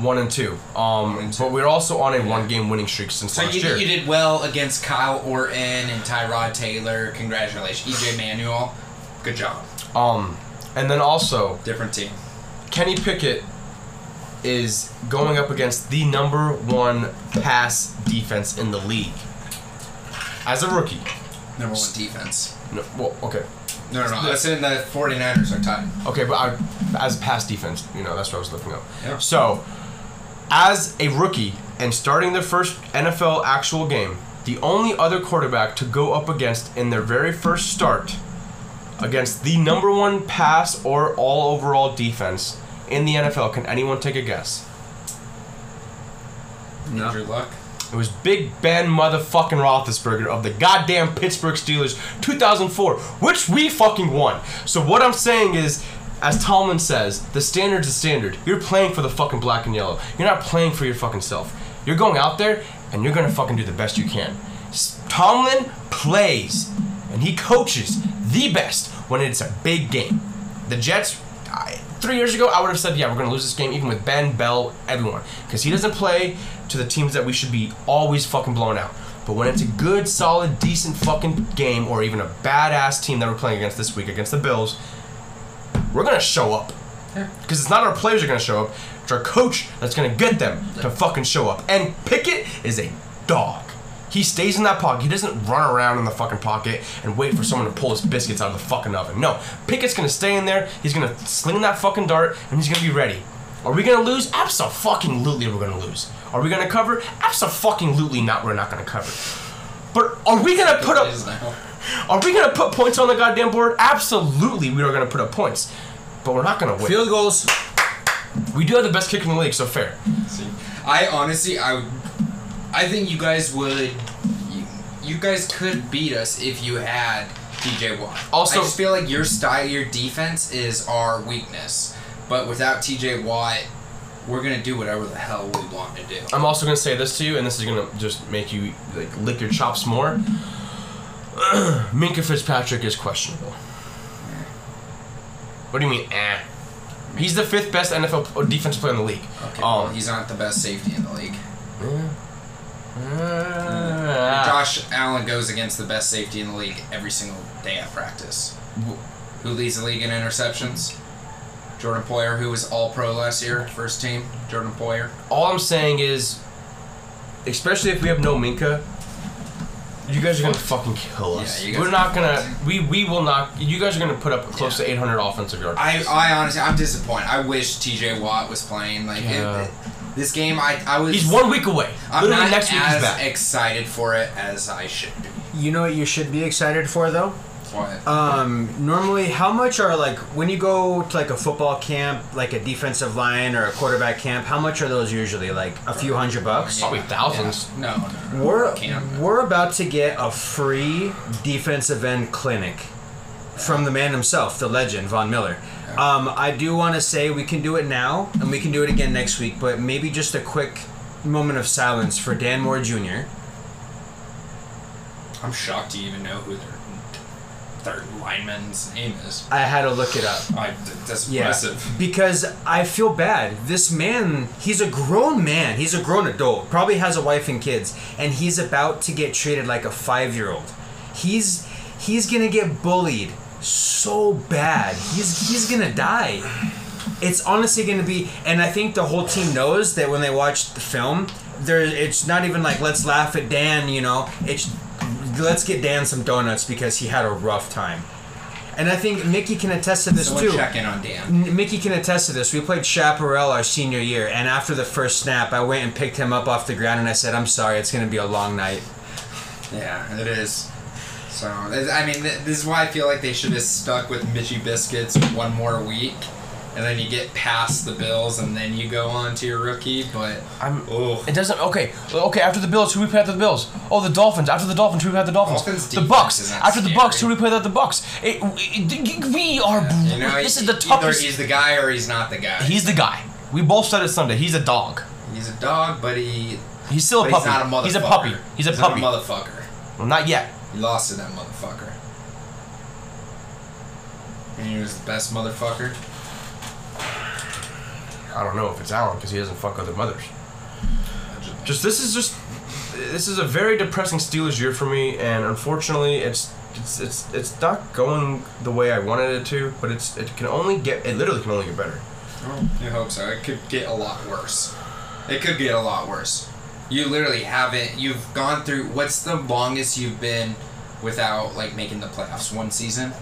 One and two. Um, One and two. but we're also on a Yeah. one-game winning streak since So last you, year. you did well against Kyle Orton and Tyrod Taylor. Congratulations, EJ Manuel. Good job. Um, and then also Different team. Kenny Pickett is going up against the number one pass defense in the league as a rookie. Number one defense. No, well, okay, No, no, no. That's in the 49ers are tied. okay, but I, as pass defense, you know, that's what I was looking up. Yeah. So, as a rookie and starting their first NFL actual game, the only other quarterback to go up against in their very first start against the number one pass or all overall defense in the NFL. Can anyone take a guess? Andrew Luck. It was Big Ben motherfucking Roethlisberger of the goddamn Pittsburgh Steelers 2004, which we fucking won. So what I'm saying is, as Tomlin says, the standard's the standard. You're playing for the fucking black and yellow. You're not playing for your fucking self. You're going out there and you're gonna fucking do the best you can. Tomlin plays and he coaches the best when it's a big game. The Jets, I, three years ago, I would have said, yeah, we're going to lose this game, even with Ben, Bell, everyone. Because he doesn't play to the teams that we should be always fucking blowing out. But when it's a good, solid, decent fucking game, or even a badass team that we're playing against this week, against the Bills, we're going to show up. Because it's not our players are going to show up, it's our coach that's going to get them to fucking show up. And Pickett is a dog. He stays in that pocket. He doesn't run around in the fucking pocket and wait for someone to pull his biscuits out of the fucking oven. No, Pickett's gonna stay in there. He's gonna sling that fucking dart and he's gonna be ready. Are we gonna lose? Absolutely, we're gonna lose. Are we gonna cover? Absolutely not. We're not gonna cover. But are we gonna put up? Is now. Are we gonna put points on the goddamn board? Absolutely, we are gonna put up points. But we're not gonna win. Field goals. We do have the best kicker in the league, so fair. See, I honestly, I, I think you guys would, you, you guys could beat us if you had TJ Watt. Also- I just feel like your style, your defense is our weakness. But without TJ Watt, we're gonna do whatever the hell we want to do. I'm also gonna say this to you, and this is gonna just make you like lick your chops more. Minkah Fitzpatrick is questionable. What do you mean, eh? He's the fifth best NFL defensive player in the league. Okay, well, Um, he's not the best safety in the league. uh, Josh Allen goes against the best safety in the league every single day at practice. Who leads the league in interceptions? Jordan Poyer, who was All Pro last year, first team. Jordan Poyer. all I'm saying is, especially if we have no Minkah, you guys are gonna fucking kill us. Yeah, you guys We're not gonna. We we will not. You guys are gonna put up close Yeah. to 800 offensive yards. I, I honestly, I'm disappointed. I wish T.J. Watt was playing. Like it- Yeah. it- this game, I, I was. He's one week away. I'm Literally not next week he's as back. excited for it as I should be. You know what you should be excited for though? What? Um, normally, how much are like when you go to like a football camp, like a defensive line or a quarterback camp? How much are those usually? Like a few hundred bucks. Probably thousands. Yeah. No, no, no. We're Camp. we're about to get a free defensive end clinic from the man himself, the legend Von Miller. Um, I do want to say we can do it now, and we can do it again next week. But maybe just a quick moment of silence for Dan Moore Jr. I'm shocked you even know who their third lineman's name is. I had to look it up. I, that's Yeah, impressive. because I feel bad. This man, he's a grown man. He's a grown adult. Probably has a wife and kids, and he's about to get treated like a five-year-old. He's he's gonna get bullied so bad. He's he's gonna die. It's honestly gonna be, and I think the whole team knows that when they watch the film, there it's not even like let's laugh at Dan. You know, it's let's get Dan some donuts because he had a rough time. And I think Mickey can attest to this Someone too. check in on Dan. Mickey can attest to this. We played Chaparral our senior year, and after the first snap, I went and picked him up off the ground, and I said, "I'm sorry, it's going to be a long night." Yeah, it is. So I mean, this is why I feel like they should have stuck with Mitchy biscuits one more week, and then you get past the Bills, and then you go on to your rookie. But I'm. oh, It doesn't. Okay. Okay. After the Bills, who we play after the Bills? Oh, the Dolphins. After the Dolphins, who we play the Dolphins? Dolphins the Bucs. After the scary. Bucs, who we play the Bucs? It, it- we are. you know, this is he- the either toughest. he's the guy or he's not the guy. He's the guy. We both said it Sunday. He's a dog. He's a dog, but he. He's still a puppy. he's not a motherfucker. He's a puppy. He's a not puppy. motherfucker. well, not yet. He lost to that motherfucker. And he was the best motherfucker. I don't know if it's Allen because he doesn't fuck other mothers. Just this is just this is a very depressing Steelers year for me, and unfortunately, it's it's it's it's not going the way I wanted it to. But it's it can only get it literally can only get better. I hope so. It could get a lot worse. It could get a lot worse. You literally haven't. You've gone through. What's the longest you've been without like making the playoffs? One season.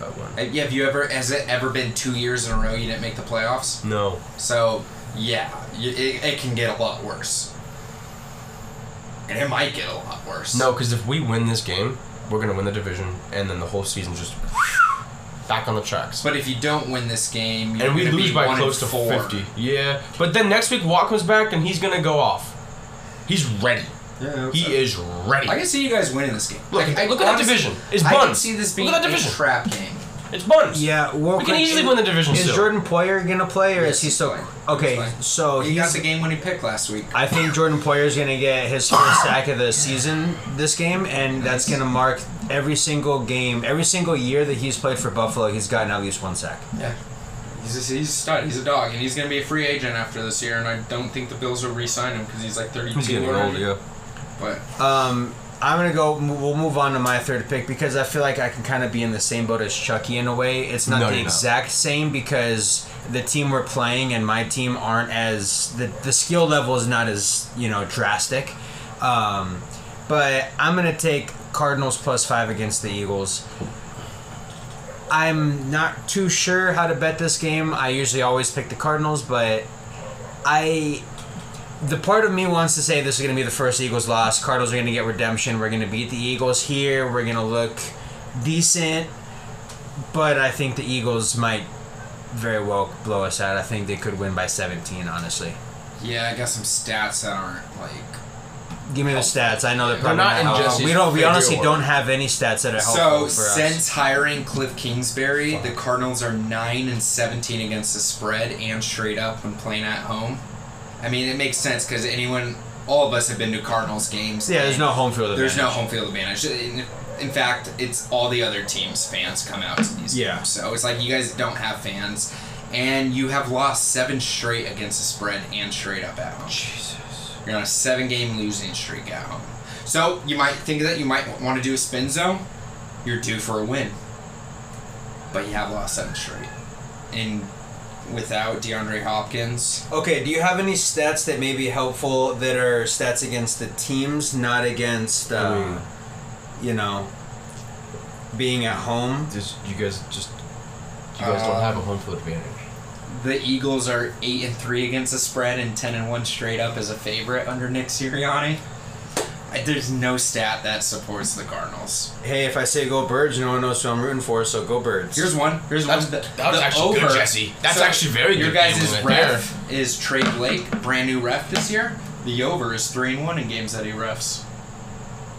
One. Yeah, Have you ever? Has it ever been two years in a row you didn't make the playoffs? No. So yeah, you, it, it can get a lot worse. And it might get a lot worse. No, because if we win this game, we're gonna win the division, and then the whole season just back on the tracks. But if you don't win this game, you're and we lose by close to four. 50. Yeah. But then next week, Watt comes back, and he's gonna go off. He's ready. Yeah, I He so. is ready. I can see you guys winning this game. Look, I, I, look at that division. It's buns. I can buns. see this Look being at that a trap game. It's buns. Yeah, well, We can easily win the division Is still. Jordan Poyer gonna play, or Yes, is he he's still playing. okay? He's. So He got the game-winning pick last week. I think Jordan Poyer is gonna get his first sack of the season this game, and that's gonna mark every single game, every single year that he's played for Buffalo. He's gotten at least one sack. Yeah. He's a, he's a stud. He's a dog, and he's gonna be a free agent after this year. And I don't think the Bills will re-sign him because he's like 32 He's getting old, yeah. But Um, I'm gonna go. We'll move on to my third pick because I feel like I can kind of be in the same boat as Chucky in a way. It's not No, the you're not. exact same because the team we're playing and my team aren't as the the skill level is not as you know drastic. Um, but I'm gonna take Cardinals plus five against the Eagles. I'm not too sure how to bet this game. I usually always pick the Cardinals, but I the part of me wants to say this is going to be the first Eagles loss. Cardinals are going to get redemption. We're going to beat the Eagles here. We're going to look decent, but I think the Eagles might very well blow us out. I think they could win by 17, honestly. Yeah, I got some stats that aren't like. Give me the stats. I know they're probably not not in helpful. We don't. We honestly don't have any stats that are helpful So for us. since hiring Kliff Kingsbury, the Cardinals are nine and seventeen against the spread and straight up when playing at home. I mean, it makes sense because anyone, all of us have been to Cardinals games. yeah, there's no home field advantage. There's no home field advantage. In, in fact, it's all the other teams' fans come out to these Yeah. games. So it's like you guys don't have fans, and you have lost seven straight against the spread and straight up at home. Jesus. You're on a seven-game losing streak at home. So you might think that you might want to do a spin zone. You're due for a win, but you have lost seven straight, and without DeAndre Hopkins. Okay, do you have any stats that may be helpful that are stats against the teams, not against, uh, I mean- you know, being at home? Just you guys just you guys don't Uh, have a home field advantage. The Eagles are eight and three against the spread and ten and one straight up as a favorite under Nick Sirianni. I, there's no stat that supports the Cardinals. Hey, if I say go birds, no one knows who I'm rooting for, so go birds. Here's one. Here's That's- one. The, that was the actually good, Jesse. That's actually very Your good guys' gambling right ref is Tra Blake, brand new ref this year. The over is three and one in games that he refs.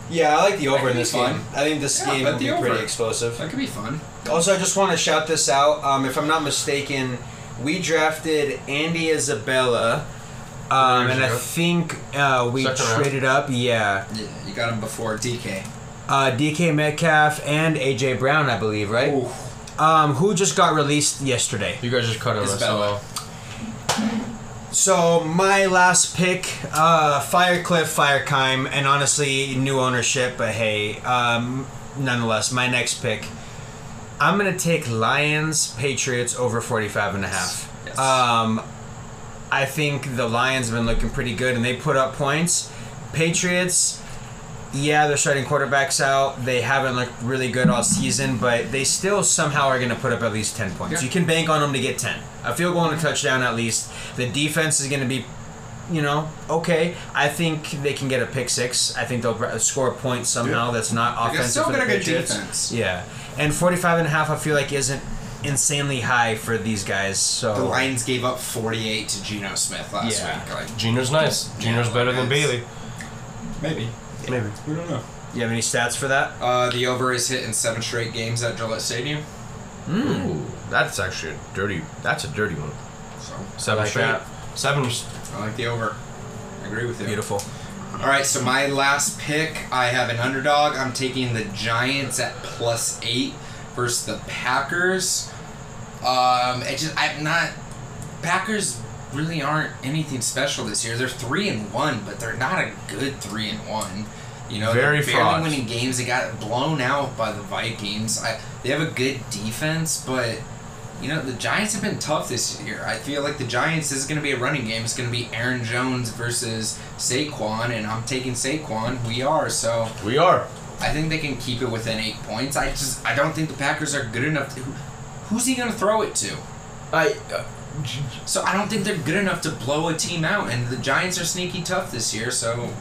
yeah, I like the over in this game. fun. I think this Yeah, game bet will be over. pretty explosive. That could be fun. Also, I just want to shout this out. Um, if I'm not mistaken, we drafted Andy Isabella, um, and I think uh, we Second round. traded up. Yeah, Yeah, you got him before DK. uh, DK Metcalf and AJ Brown, I believe, right? Ooh. Um, who just got released yesterday. You guys just cut him. Isabella. So my last pick, uh, Fire Kliff, Firekime, and honestly, new ownership. But hey, um, nonetheless, my next pick, I'm gonna take Lions Patriots over 45 and a half. Yes. Um, I think the Lions have been looking pretty good, and they put up points. Patriots, yeah, they're starting quarterbacks out. They haven't looked really good all season, but they still somehow are going to put up at least 10 points. Yeah. You can bank on them to get 10. A field goal and a touchdown at least. The defense is going to be, you know, okay. I think they can get a pick six. I think they'll score a point somehow that's not They're offensive still for the got a good defense. Yeah. And 45 and a half I feel like isn't insanely high for these guys. So The Lions gave up 48 to Geno Smith last Yeah. week. Like, Geno's nice. Geno's better than Bailey. maybe. Maybe. We don't know. you have any stats for that? Uh, the over is hit in seven straight games at Gillette Stadium. Ooh, that's actually a dirty. That's a dirty one. So Seven like straight. that. Seven. I like the over. I agree with you. Beautiful. All right, so my last pick, I have an underdog. I'm taking the Giants at plus eight versus the Packers. Um, it just I'm not. Packers really aren't anything special this year. They're three and one, but they're not a good three and one. You know, Very they're barely frauds. winning games. They got blown out by the Vikings. I, they have a good defense, but you know the Giants have been tough this year. I feel like the Giants is going to be a running game. It's going to be Aaron Jones versus Saquon, and I'm taking Saquon. We are so. We are. I think they can keep it within eight points. I just I don't think the Packers are good enough. To, who, who's he going to throw it to? I. Uh, So I don't think they're good enough to blow a team out. And the Giants are sneaky tough this year. So,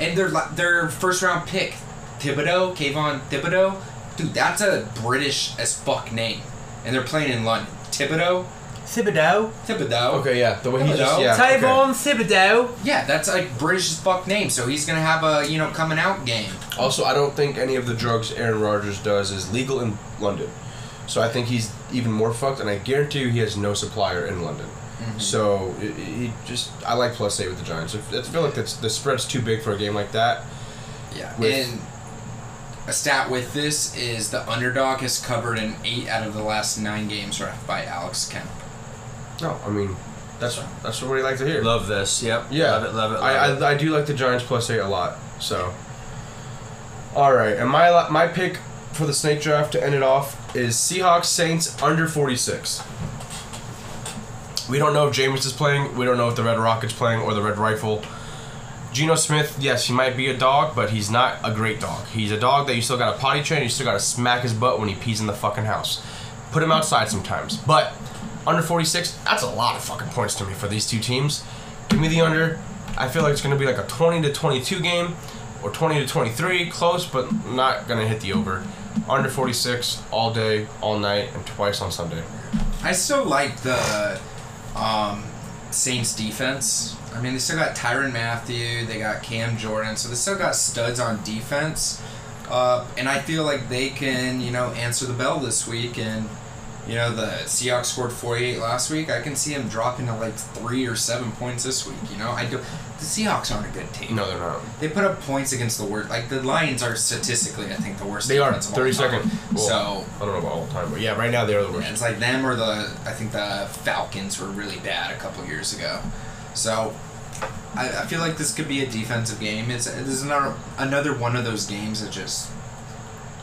and their their first round pick, Thibodeaux, Kayvon Thibodeaux, dude, that's a British as fuck name. And they're playing in London. Thibodeaux, Thibodeaux. Thibodeaux. okay, yeah. The way he just. Hello. Yeah. okay. Tyvon Thibodeaux. Yeah, that's like British as fuck name. So he's gonna have a you know coming out game. Also, I don't think any of the drugs Aaron Rodgers does is legal in London. So I think he's even more fucked, and I guarantee you he has no supplier in London. Mm-hmm. So it, it- he just I like plus eight with the Giants. I feel like that's, the spread's too big for a game like that. Yeah, With- and a stat with this is the underdog has covered in eight out of the last nine games ref by Alex Kemp. No, I mean that's that's what we like to hear. Love this. Yep. Yeah, Love it. Love it. Love I, it. I, I do like the Giants plus eight a lot. So, all right, and my my pick for the snake draft to end it off is Seahawks Saints under forty six. We don't know if Jameis is playing. We don't know if the Red Rocket's playing or the Red Rifle. Geno Smith, yes, he might be a dog, but he's not a great dog. He's a dog that you still got to potty train. You still got to smack his butt when he pees in the fucking house. Put him outside sometimes. But under 46, that's a lot of fucking points to me for these two teams. Give me the under. I feel like it's going to be like a 20 to 22 game or 20 to 23, close, but not going to hit the over. Under 46 all day, all night, and twice on Sunday. I still like the um, Saints defense. I mean, they still got Tyrann Mathieu, they got Cam Jordan, so they still got studs on defense. Uh, and I feel like they can, you know, answer the bell this week. And, you know, the Seahawks scored 48 last week. I can see them dropping to like three or seven points this week. You know, I do. The Seahawks aren't a good team. No, they're not. They put up points against the worst. Like the Lions are statistically, I think, the worst. They are defense of all 30 time. Well, So I don't know about all the time, but yeah, right now they are the yeah, worst. it's like them or the I think the Falcons were really bad a couple years ago. So I, I feel like this could be a defensive game. It's this is another another one of those games that just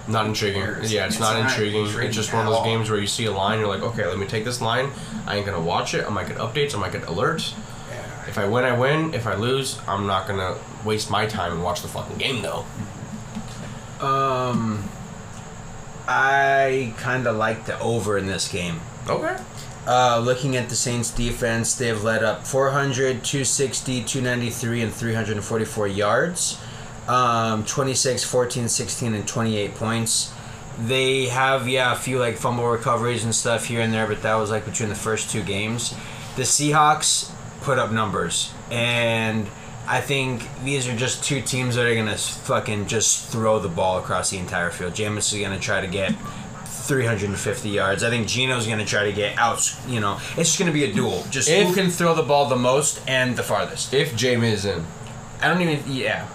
Not intriguing. Yeah, it's, It's not, not intriguing. intriguing It's just one of those all. games where you see a line, you're like, okay, let me take this line. I ain't gonna watch it. I might get updates. I might get alerts. If I win, I win. If I lose, I'm not gonna waste my time and watch the fucking game though. Um, I kind of like the over in this game. Okay. Uh, looking at the Saints defense, they've led up 400, 260, 293, and 344 yards. Um, 26, 14, 16, and 28 points. They have, yeah, a few like fumble recoveries and stuff here and there, but that was like between the first two games. The Seahawks put up numbers, and I think these are just two teams that are gonna fucking just throw the ball across the entire field. Jameis is gonna try to get 350 yards. I think Geno's gonna try to get out. You know, it's just gonna be a duel. Just who can throw the ball the most and the farthest. If Jameis in, I don't even. Yeah,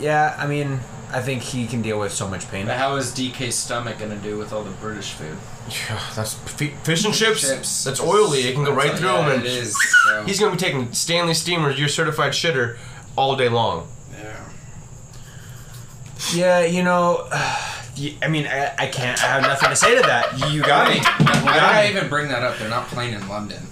yeah. I mean, I think he can deal with so much pain. But how is DK's stomach gonna do with all the British food? yeah, that's fi- fish and chips. Chips. That's oily. It can go right through yeah, him, It and is. So. he's gonna be taking Stanley Steamer, your certified shitter, all day long. yeah. Yeah, you know. I mean, I, I can't. I have nothing to say to that. You got me. You Why did got I even bring that up? They're not playing in London.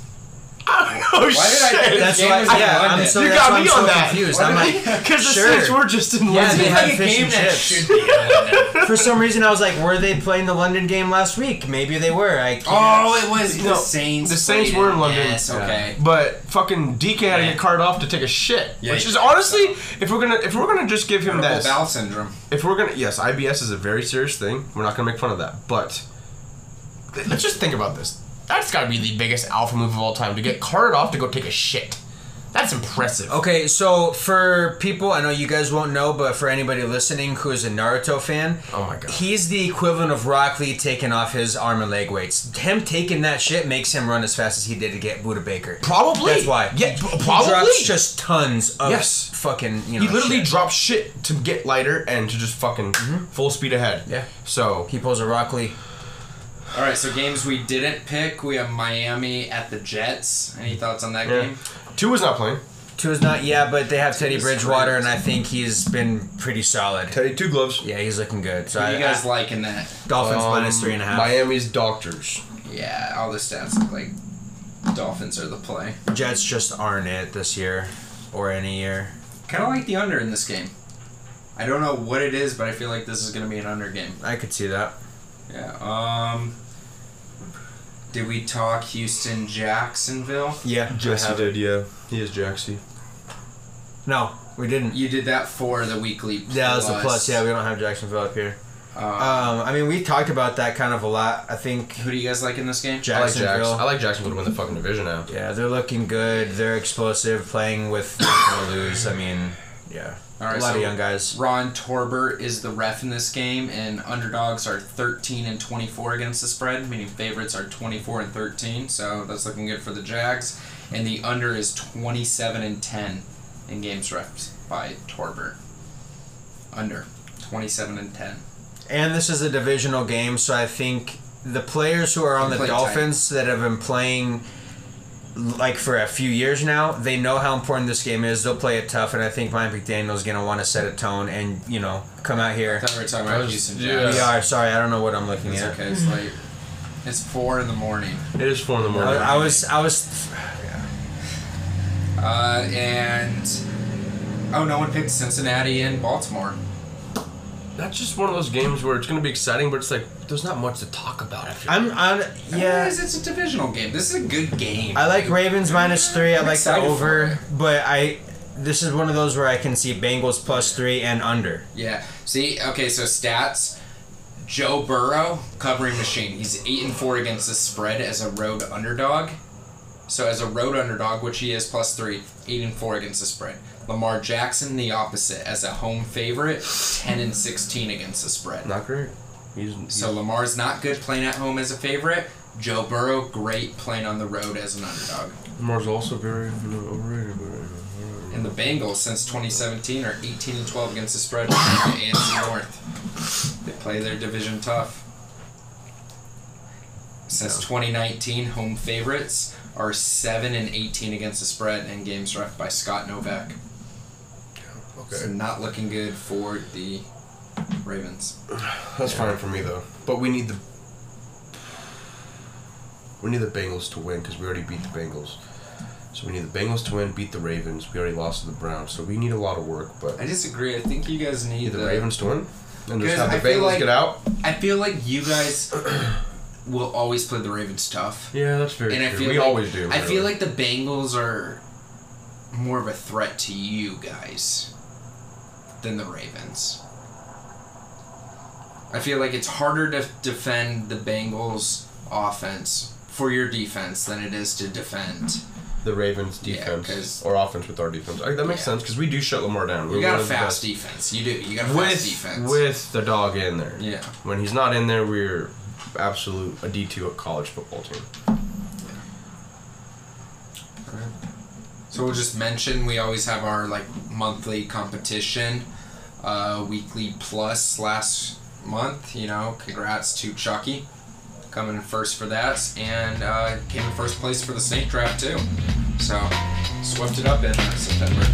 Oh Why did I think shit! That's game why. was Yeah, I'm London? so. You that's got why me I'm on so that. confused. I'm like, Because the Sure. Saints were just in Yeah, London. they had like fish and chips. should be in London. For some reason, I was like, were they playing the London game last week? Maybe they were. I can't. Oh, it was No, the Saints. the Saints were in London. Yes, okay. But fucking DK had to get carted off to take a shit, Yeah, which is honestly, if we're gonna if we're gonna just give him Irritable that, bowel syndrome. if we're gonna yes, IBS is a very serious thing. We're not gonna make fun of that, but let's just think about this. That's got to be the biggest alpha move of all time to get carted off to go take a shit. That's impressive. Okay, so for people, I know you guys won't know, but for anybody listening who is a Naruto fan, Oh my God. he's the equivalent of Rock Lee taking off his arm and leg weights. Him taking that shit makes him run as fast as he did to get Budda Baker. Probably. That's why. Yeah, he, p- he probably. drops just tons of Yes. fucking. You know, He literally shit. dropped shit to get lighter and to just fucking full speed ahead. Mm-hmm. Yeah. So He pulls a Rock Lee. All right, so games we didn't pick. We have Miami at the Jets. Any thoughts on that yeah. game? two was not playing. Two is not, yeah, but they have Teddy He's Bridgewater, and I think he's been pretty solid. Teddy two gloves. Yeah, he's looking good. So Who I, you guys I- like in that? Dolphins Um, minus three and a half. Miami's doctors. Yeah, all the stats look like Dolphins are the play. Jets just aren't it this year or any year. Kind of like the under in this game. I don't know what it is, but I feel like this is going to be an under game. I could see that. Yeah. Um. Did we talk Houston Jacksonville? Yeah, Jesse did, yeah. He is Jaxie. No, we didn't. You did that for the weekly. Yeah, that's a plus. Yeah, we don't have Jacksonville up here. Um, Um, I mean, we talked about that kind of a lot. I think who do you guys like in this game? I like Jacksonville. Jax. I like Jacksonville to win the fucking division now. yeah, they're looking good. They're explosive, playing with no lose. I mean, yeah, All right, a lot so of young guys. Ron Torbert is the ref in this game, and underdogs are 13 and 24 against the spread, meaning favorites are 24 and 13. So that's looking good for the Jags. And the under is 27 and 10 in games refed by Torbert. Under 27 and 10. And this is a divisional game, so I think the players who are on the Dolphins that have been playing like for a few years now, they know how important this game is. They'll play it tough, and I think Mike McDaniel's gonna want to set a tone and you know come out here. thought we were talking I about was- Houston yeah. We are sorry, I don't know what I'm looking It's at. okay, it's late. It's 4 in the morning. It is four in the morning. I, I was I was Yeah. Uh, and Oh, no one picked Cincinnati and Baltimore. That's just one of those games where it's going to be exciting, but it's like there's not much to talk about. After I'm on. It Yeah. is, it's a divisional game. This is a good game. I like Ravens minus three. I I'm like the over, but I. This is one of those where I can see Bengals plus three and under. Yeah. See, okay, so stats. Joe Burrow, covering machine. He's eight and four against the spread as a road underdog. So as a road underdog, which he is plus three, eight and four against the spread. Lamar Jackson, the opposite, as a home favorite, ten and sixteen against the spread. Not great. He's, he's So Lamar's not good playing at home as a favorite. Joe Burrow, great playing on the road as an underdog. Lamar's also very you overrated. But, And the Bengals, since 2017, are 18 and 12 against the spread in the AFC North. They play their division tough. Since 2019, home favorites are 7 and 18 against the spread in games ref by Scott Novak. Okay. So not looking good for the Ravens. that's fine for me though. But we need the we need the Bengals to win because we already beat the Bengals. So we need the Bengals to win, beat the Ravens. We already lost to the Browns, so we need a lot of work. But I disagree. I think you guys need need the the Ravens to win, and just have the I feel Bengals like- get out. I feel like you guys will always play the Ravens tough. Yeah, that's very And I true. feel we like, always do. I feel like the Bengals are more of a threat to you guys than the Ravens. I feel like it's harder to defend the Bengals offense for your defense than it is to defend. the Ravens Yeah, or offense with our defense. That makes Yeah. sense because we do shut Lamar down. We're got a fast defense. You do. You got a fast with defense. with the dog in there. yeah. When he's not in there, we're absolute a D two college football team. So we'll just mention we always have our like monthly competition, uh, weekly plus last month. You know, congrats to Chucky, coming first for that, and uh, came in first place for the snake draft too. So swept it up in September.